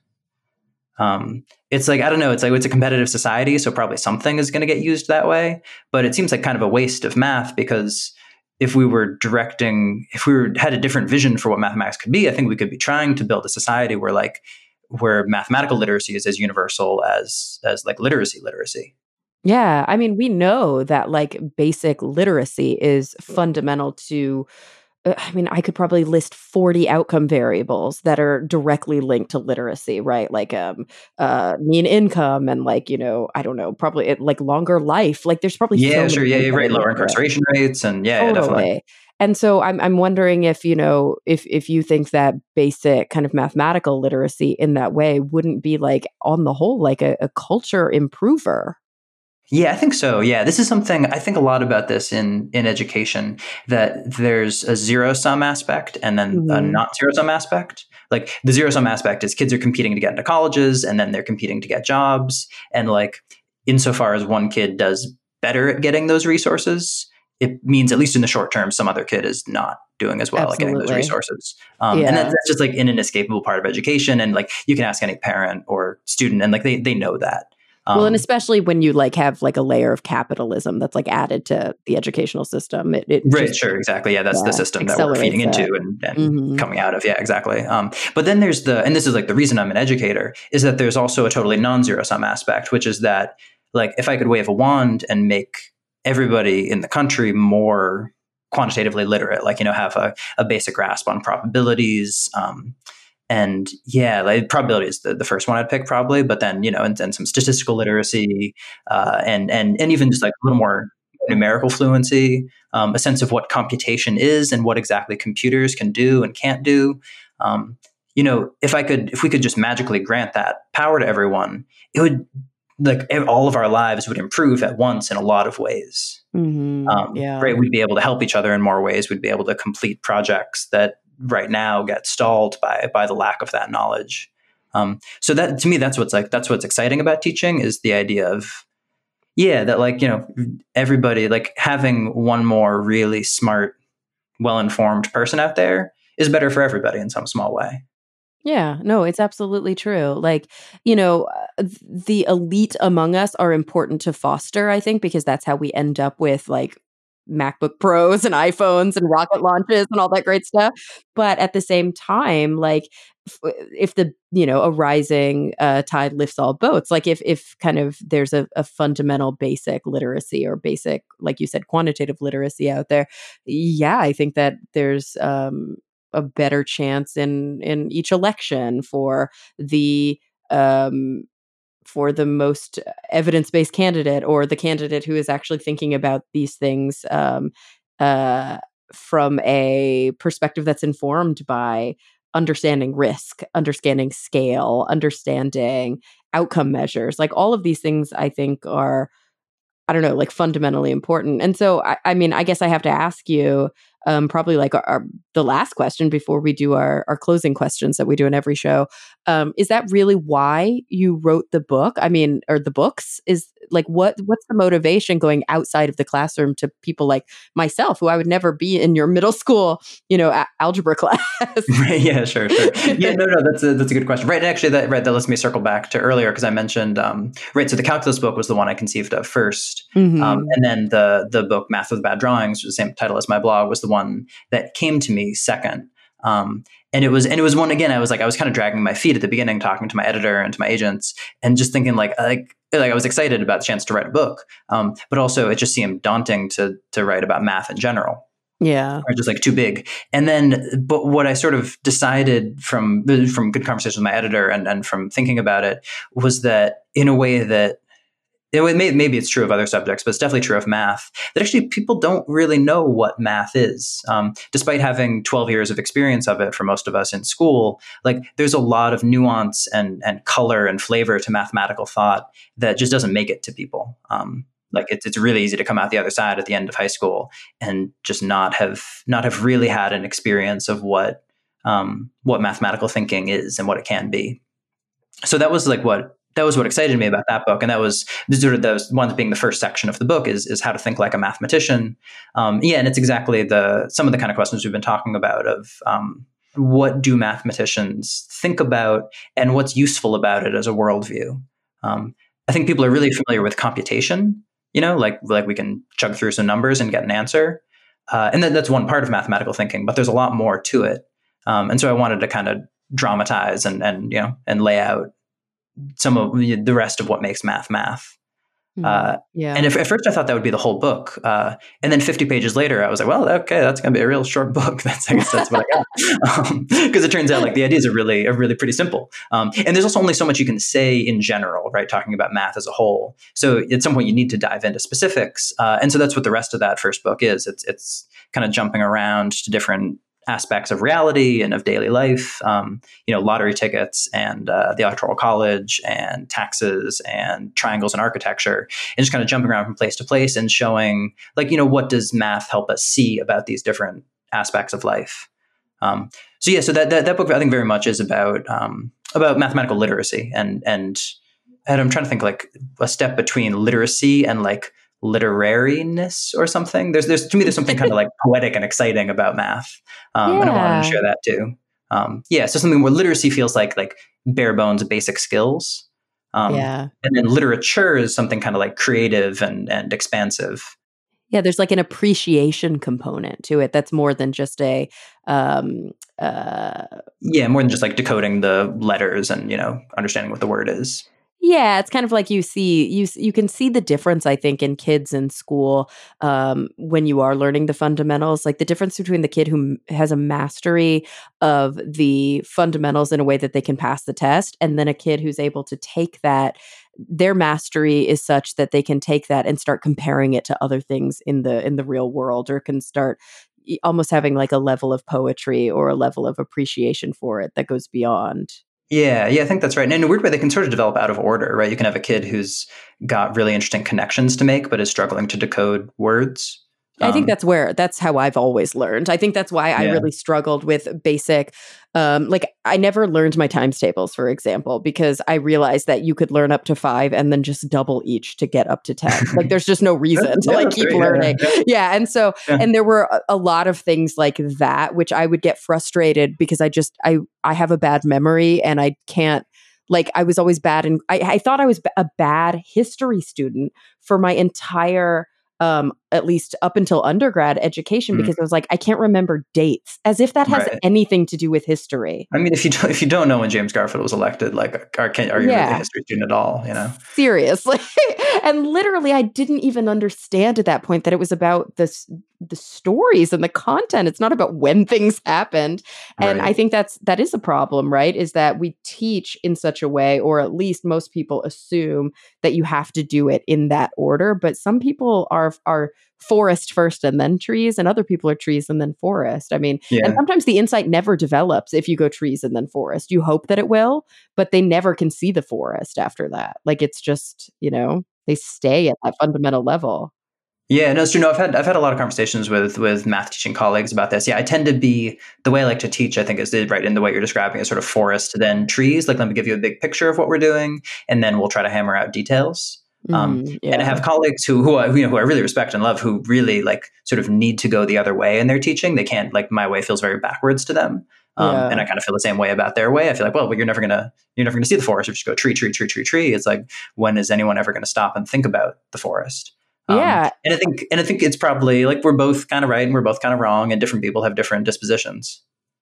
[SPEAKER 2] Um, it's like I don't know. It's like it's a competitive society, so probably something is going to get used that way. But it seems like kind of a waste of math because if we were directing, if we were, had a different vision for what mathematics could be, I think we could be trying to build a society where like where mathematical literacy is as universal as as like literacy literacy.
[SPEAKER 1] Yeah, I mean, we know that like basic literacy is fundamental to I mean, I could probably list 40 outcome variables that are directly linked to literacy, right? Like um uh mean income and like, you know, I don't know, probably it, like longer life. Like there's probably
[SPEAKER 2] Yeah, so sure. Yeah, yeah, right. Lower incarceration rates and yeah, totally. yeah, definitely.
[SPEAKER 1] And so I'm I'm wondering if, you know, if if you think that basic kind of mathematical literacy in that way wouldn't be like on the whole like a, a culture improver.
[SPEAKER 2] Yeah, I think so. Yeah, this is something I think a lot about this in in education that there's a zero sum aspect and then mm-hmm. a not zero sum aspect. Like the zero sum aspect is kids are competing to get into colleges and then they're competing to get jobs and like insofar as one kid does better at getting those resources, it means at least in the short term, some other kid is not doing as well at getting those resources. Um,
[SPEAKER 1] Yeah.
[SPEAKER 2] And that, that's just like an inescapable part of education. And like you can ask any parent or student, and like they they know that.
[SPEAKER 1] Well, and
[SPEAKER 2] Um,
[SPEAKER 1] especially when you like have like a layer of capitalism that's like added to the educational system, it, it
[SPEAKER 2] Right,
[SPEAKER 1] just-
[SPEAKER 2] sure, exactly. Yeah, that's
[SPEAKER 1] yeah,
[SPEAKER 2] the system that we're feeding
[SPEAKER 1] accelerates
[SPEAKER 2] into
[SPEAKER 1] that.
[SPEAKER 2] and, and
[SPEAKER 1] Mhm.
[SPEAKER 2] coming out of. Yeah, exactly. Um, but then there's the, and this is like the reason I'm an educator, is that there's also a totally non zero sum aspect, which is that, like, if I could wave a wand and make everybody in the country more quantitatively literate, like, you know, have a, a basic grasp on probabilities, um, and yeah, like probability is the, the first one I'd pick probably, but then you know, and, and some statistical literacy, uh, and and and even just like a little more numerical fluency, um, a sense of what computation is and what exactly computers can do and can't do. Um, you know, if I could, if we could just magically grant that power to everyone, it would like all of our lives would improve at once in a lot of ways.
[SPEAKER 1] Mhm.
[SPEAKER 2] Um,
[SPEAKER 1] yeah.
[SPEAKER 2] Right, we'd be able to help each other in more ways. We'd be able to complete projects that right now get stalled by by the lack of that knowledge. Um, so that to me, that's what's like that's what's exciting about teaching is the idea of yeah that like you know everybody like having one more really smart, well informed person out there is better for everybody in some small way.
[SPEAKER 1] Yeah, no, it's absolutely true. Like, you know, uh, the elite among us are important to foster, I think, because that's how we end up with like MacBook Pros and iPhones and rocket launches and all that great stuff. But at the same time, like, if the you know a rising uh, tide lifts all boats, like if if kind of there's a, a fundamental basic literacy or basic, like you said, quantitative literacy out there, yeah, I think that there's um, a better chance in in each election for the um for the most evidence-based candidate or the candidate who is actually thinking about these things um uh from a perspective that's informed by understanding risk understanding scale understanding outcome measures like all of these things i think are I don't know, like fundamentally important. And so, I, I mean, I guess I have to ask you, um, probably like our, our, the last question before we do our, our closing questions that we do in every show. Um, is that really why you wrote the book? I mean, or the books? Is like what what's the motivation going outside of the classroom to people like myself, who I would never be in your middle school, you know, a- algebra class?
[SPEAKER 2] right. Yeah. Sure. Sure. Yeah. No. No. That's a that's a good question. Right. Actually, that right. That lets me circle back to earlier because I mentioned um, right. So the calculus book was the one I conceived of 1st
[SPEAKER 1] Mhm.
[SPEAKER 2] um, and then the the book Math with Bad Drawings, which is the same title as my blog, was the one that came to me second. Um, and it was and it was one again. I was like I was kind of dragging my feet at the beginning, talking to my editor and to my agents, and just thinking like like like I was excited about the chance to write a book, um, but also it just seemed daunting to to write about math in general
[SPEAKER 1] yeah.
[SPEAKER 2] are just like too big. And then, but what I sort of decided from from good conversations with my editor and and from thinking about it was that in a way that it may, maybe it's true of other subjects, but it's definitely true of math. That actually people don't really know what math is, um, despite having 12 years of experience of it for most of us in school. Like there's a lot of nuance and and color and flavor to mathematical thought that just doesn't make it to people. Um, like it's it's really easy to come out the other side at the end of high school and just not have not have really had an experience of what um, what mathematical thinking is and what it can be. So that was like what that was what excited me about that book, and that was sort of those ones being the first section of the book is is how to think like a mathematician. Um, yeah, and it's exactly the some of the kind of questions we've been talking about of um, what do mathematicians think about and what's useful about it as a worldview. Um, I think people are really familiar with computation. You know, like like we can chug through some numbers and get an answer, uh, and that, that's one part of mathematical thinking. But there's a lot more to it, um, and so I wanted to kind of dramatize and and you know and lay out some of the rest of what makes math math. Uh,
[SPEAKER 1] yeah.
[SPEAKER 2] And if, at first I thought that would be the whole book, uh, and then 50 pages later, I was like, well, okay, that's going to be a real short book. That's I guess that's what I got, because it turns out like the ideas are really are really pretty simple. Um, and there's also only so much you can say in general, right? Talking about math as a whole. So at some point you need to dive into specifics, uh, and so that's what the rest of that first book is. It's it's kind of jumping around to different aspects of reality and of daily life, um, you know, lottery tickets and uh, the electoral college and taxes and triangles and architecture, and just kind of jumping around from place to place and showing, like, you know, what does math help us see about these different aspects of life. Um, so yeah, so that, that that book I think very much is about um, about mathematical literacy and and and I'm trying to think like a step between literacy and like literariness or something. There's there's to me there's something kind of like poetic and exciting about math, um, yeah. and I wanted to share that too. Um, yeah, so something where literacy feels like like bare bones basic skills. Um, yeah, and then literature is something kind of like creative and and expansive.
[SPEAKER 1] Yeah, there's like an appreciation component to it that's more than just a um uh
[SPEAKER 2] yeah, more than just like decoding the letters and, you know, understanding what the word is.
[SPEAKER 1] Yeah, it's kind of like you see you you can see the difference I think in kids in school um, when you are learning the fundamentals, like the difference between the kid who has a mastery of the fundamentals in a way that they can pass the test, and then a kid who's able to take that their mastery is such that they can take that and start comparing it to other things in the in the real world, or can start almost having like a level of poetry or a level of appreciation for it that goes beyond
[SPEAKER 2] yeah, yeah, I think that's right. And in a weird way, they can sort of develop out of order, right? You can have a kid who's got really interesting connections to make, but is struggling to decode words.
[SPEAKER 1] I think um, that's where that's how I've always learned. I think that's why I really struggled with basic um like I never learned my times tables for example because I realized that you could learn up to 5 and then just double each to get up to 10. like there's just no reason to like keep learning. Yeah. yeah. and so and there were a, a lot of things like that which I would get frustrated because I just I I have a bad memory and I can't like I was always bad and I, I thought I was a bad history student for my entire um, at least up until undergrad education mm-hmm. because I was like, I can't remember dates, as if that has right. anything to do with history.
[SPEAKER 2] I mean, if you don't, if you don't know when James Garfield was elected, like, are, can, are you yeah. really a history student at all? You know,
[SPEAKER 1] seriously. and literally, I didn't even understand at that point that it was about this the stories and the content. It's not about when things happened. And right. I think that's that is a problem, right? Is that we teach in such a way, or at least most people assume that you have to do it in that order. But some people are are forest first and then trees, and other people are trees and then forest. I mean, yeah. and sometimes the insight never develops if you go trees and then forest. You hope that it will, but they never can see the forest after that. Like it's just, you know, they stay at that fundamental level.
[SPEAKER 2] Yeah, no, it's true. No, I've had I've had a lot of conversations with with math teaching colleagues about this. Yeah, I tend to be the way I like to teach. I think is right in the way you're describing, is sort of forest, then trees. Like, let me give you a big picture of what we're doing, and then we'll try to hammer out details. Um, mm, yeah. And I have colleagues who who I, you know who I really respect and love, who really like sort of need to go the other way in their teaching. They can't like my way feels very backwards to them. Um, yeah. And I kind of feel the same way about their way. I feel like, well, well, you're never gonna you're never gonna see the forest if you just go tree, tree, tree, tree, tree. It's like when is anyone ever going to stop and think about the forest?
[SPEAKER 1] Um, yeah.
[SPEAKER 2] And I think and I think it's probably like we're both kind of right and we're both kind of wrong and different people have different dispositions.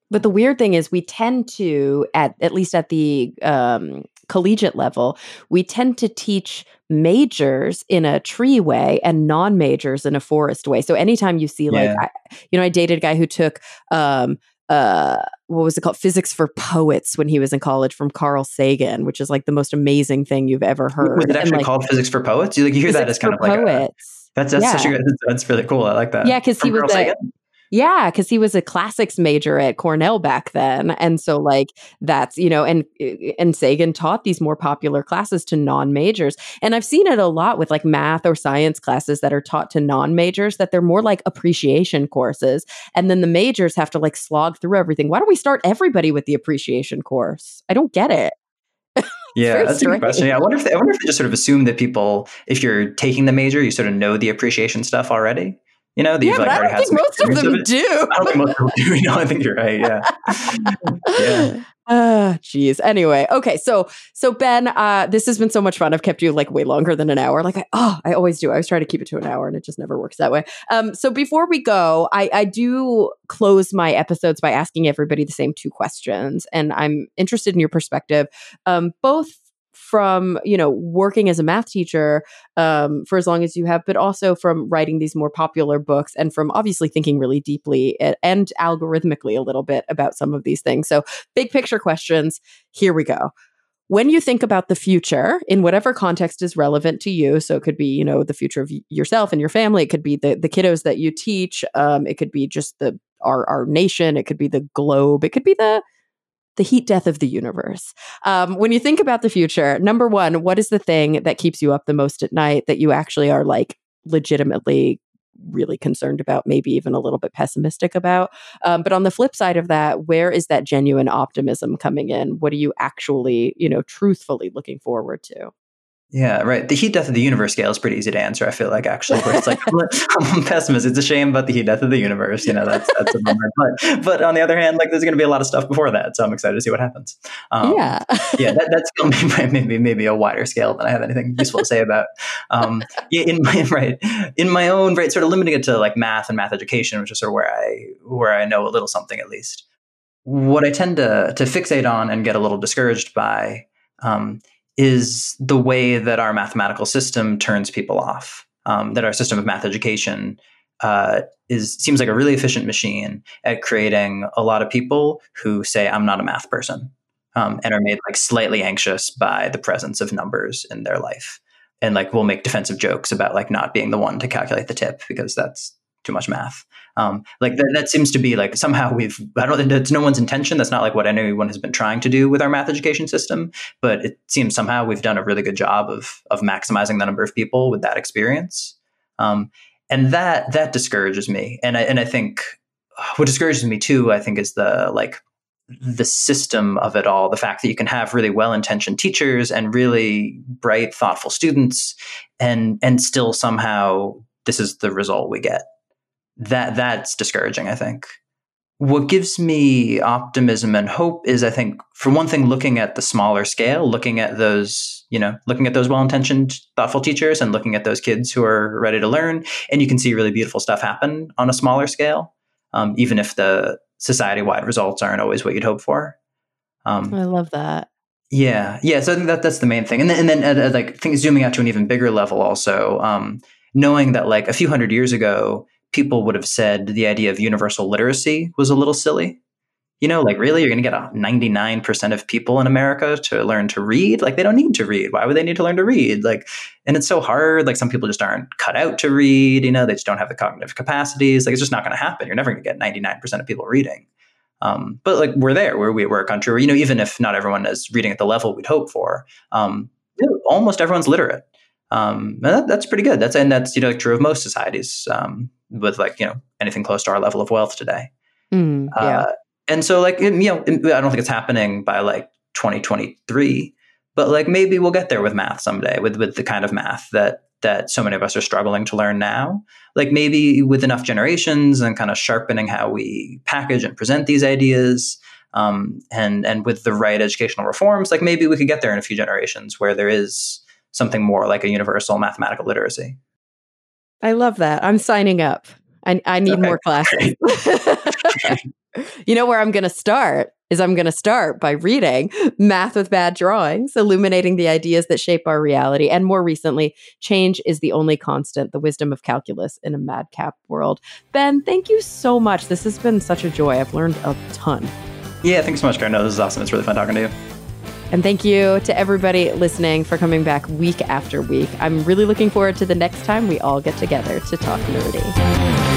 [SPEAKER 1] But the weird thing is we tend to at at least at the um, collegiate level, we tend to teach majors in a tree way and non-majors in a forest way. So anytime you see yeah. like I, you know I dated a guy who took um uh what was it called physics for poets when he was in college from carl sagan which is like the most amazing thing you've ever heard
[SPEAKER 2] was it actually
[SPEAKER 1] and, like,
[SPEAKER 2] called physics for poets you like you hear that as kind of like poets. a, that's that's yeah. such a good that's really cool i like that
[SPEAKER 1] yeah because he was a, yeah, because he was a classics major at Cornell back then, and so like that's you know, and eh, and Sagan taught these more popular classes to non majors, and I've seen it a lot with like math or science classes that are taught to non majors that they're more like appreciation courses, and then the majors have to like slog through everything. Why don't we start everybody with the appreciation course? I don't get it.
[SPEAKER 2] yeah, that's strange. a good question. Yeah, I wonder if they, I wonder if they just sort of assume that people, if you're taking the major, you sort of know the appreciation stuff already. You know,
[SPEAKER 1] yeah, like, I don't think most of them do.
[SPEAKER 2] I don't think most of them do. No, I think you're right. Yeah.
[SPEAKER 1] yeah. Ah, geez. Anyway, okay. So, so Ben, uh, this has been so much fun. I've kept you like way longer than an hour. Like, I, oh, I always do. I was trying to keep it to an hour, and it just never works that way. Um, so before we go, I, I do close my episodes by asking everybody the same two questions, and I'm interested in your perspective, um, both from you know working as a math teacher um, for as long as you have but also from writing these more popular books and from obviously thinking really deeply and, and algorithmically a little bit about some of these things. So big picture questions here we go. When you think about the future in whatever context is relevant to you so it could be you know the future of yourself and your family it could be the, the kiddos that you teach um, it could be just the our, our nation it could be the globe it could be the the heat death of the universe. Um, when you think about the future, number one, what is the thing that keeps you up the most at night that you actually are like legitimately really concerned about, maybe even a little bit pessimistic about? Um, but on the flip side of that, where is that genuine optimism coming in? What are you actually, you know, truthfully looking forward to?
[SPEAKER 2] Yeah, right. The heat death of the universe scale is pretty easy to answer. I feel like actually, where it's like I'm a pessimist. It's a shame about the heat death of the universe. You know, that's that's a bummer. But but on the other hand, like there's going to be a lot of stuff before that, so I'm excited to see what happens.
[SPEAKER 1] Um, yeah,
[SPEAKER 2] yeah, that, that's going to be maybe maybe a wider scale than I have anything useful to say about. Um, yeah, in my right in my own right, sort of limiting it to like math and math education, which is sort of where I where I know a little something at least. What I tend to to fixate on and get a little discouraged by. Um, is the way that our mathematical system turns people off. Um, that our system of math education uh, is seems like a really efficient machine at creating a lot of people who say, "I'm not a math person," um, and are made like slightly anxious by the presence of numbers in their life, and like will make defensive jokes about like not being the one to calculate the tip because that's too much math. Um, like that, that seems to be like somehow we've I don't it's no one's intention. That's not like what anyone has been trying to do with our math education system. But it seems somehow we've done a really good job of of maximizing the number of people with that experience. Um, and that that discourages me. And I and I think what discourages me too, I think, is the like the system of it all the fact that you can have really well-intentioned teachers and really bright thoughtful students and and still somehow this is the result we get that that's discouraging, I think. What gives me optimism and hope is I think for one thing looking at the smaller scale, looking at those, you know, looking at those well-intentioned thoughtful teachers and looking at those kids who are ready to learn and you can see really beautiful stuff happen on a smaller scale. Um, even if the society-wide results aren't always what you'd hope for.
[SPEAKER 1] Um, I love that.
[SPEAKER 2] Yeah, yeah. So I think that that's the main thing, and then and then uh, like think zooming out to an even bigger level, also um, knowing that like a few hundred years ago, people would have said the idea of universal literacy was a little silly. You know, like really, you're going to get a 99% of people in America to learn to read? Like, they don't need to read. Why would they need to learn to read? Like, and it's so hard. Like, some people just aren't cut out to read. You know, they just don't have the cognitive capacities. Like, it's just not going to happen. You're never going to get 99% of people reading. Um, but like, we're there. We're, we're a country where, you know, even if not everyone is reading at the level we'd hope for, um, almost everyone's literate. Um, that, that's pretty good. That's and that's you know true of most societies. Um, with like you know anything close to our level of wealth today.
[SPEAKER 1] Mm, yeah. Uh,
[SPEAKER 2] and so like you know I don't think it's happening by like 2023, but like maybe we'll get there with math someday with with the kind of math that that so many of us are struggling to learn now. Like maybe with enough generations and kind of sharpening how we package and present these ideas. Um, and and with the right educational reforms, like maybe we could get there in a few generations where there is something more like a universal mathematical literacy.
[SPEAKER 1] I love that. I'm signing up. I, I need okay. more classes. you know where I'm going to start is I'm going to start by reading Math with Bad Drawings, illuminating the ideas that shape our reality. And more recently, Change is the Only Constant, the wisdom of calculus in a madcap world. Ben, thank you so much. This has been such a joy. I've learned a ton.
[SPEAKER 2] Yeah, thanks so much, Cara. No, this is awesome. It's really fun talking to you.
[SPEAKER 1] And thank you to everybody listening for coming back week after week. I'm really looking forward to the next time we all get together to talk nerdy.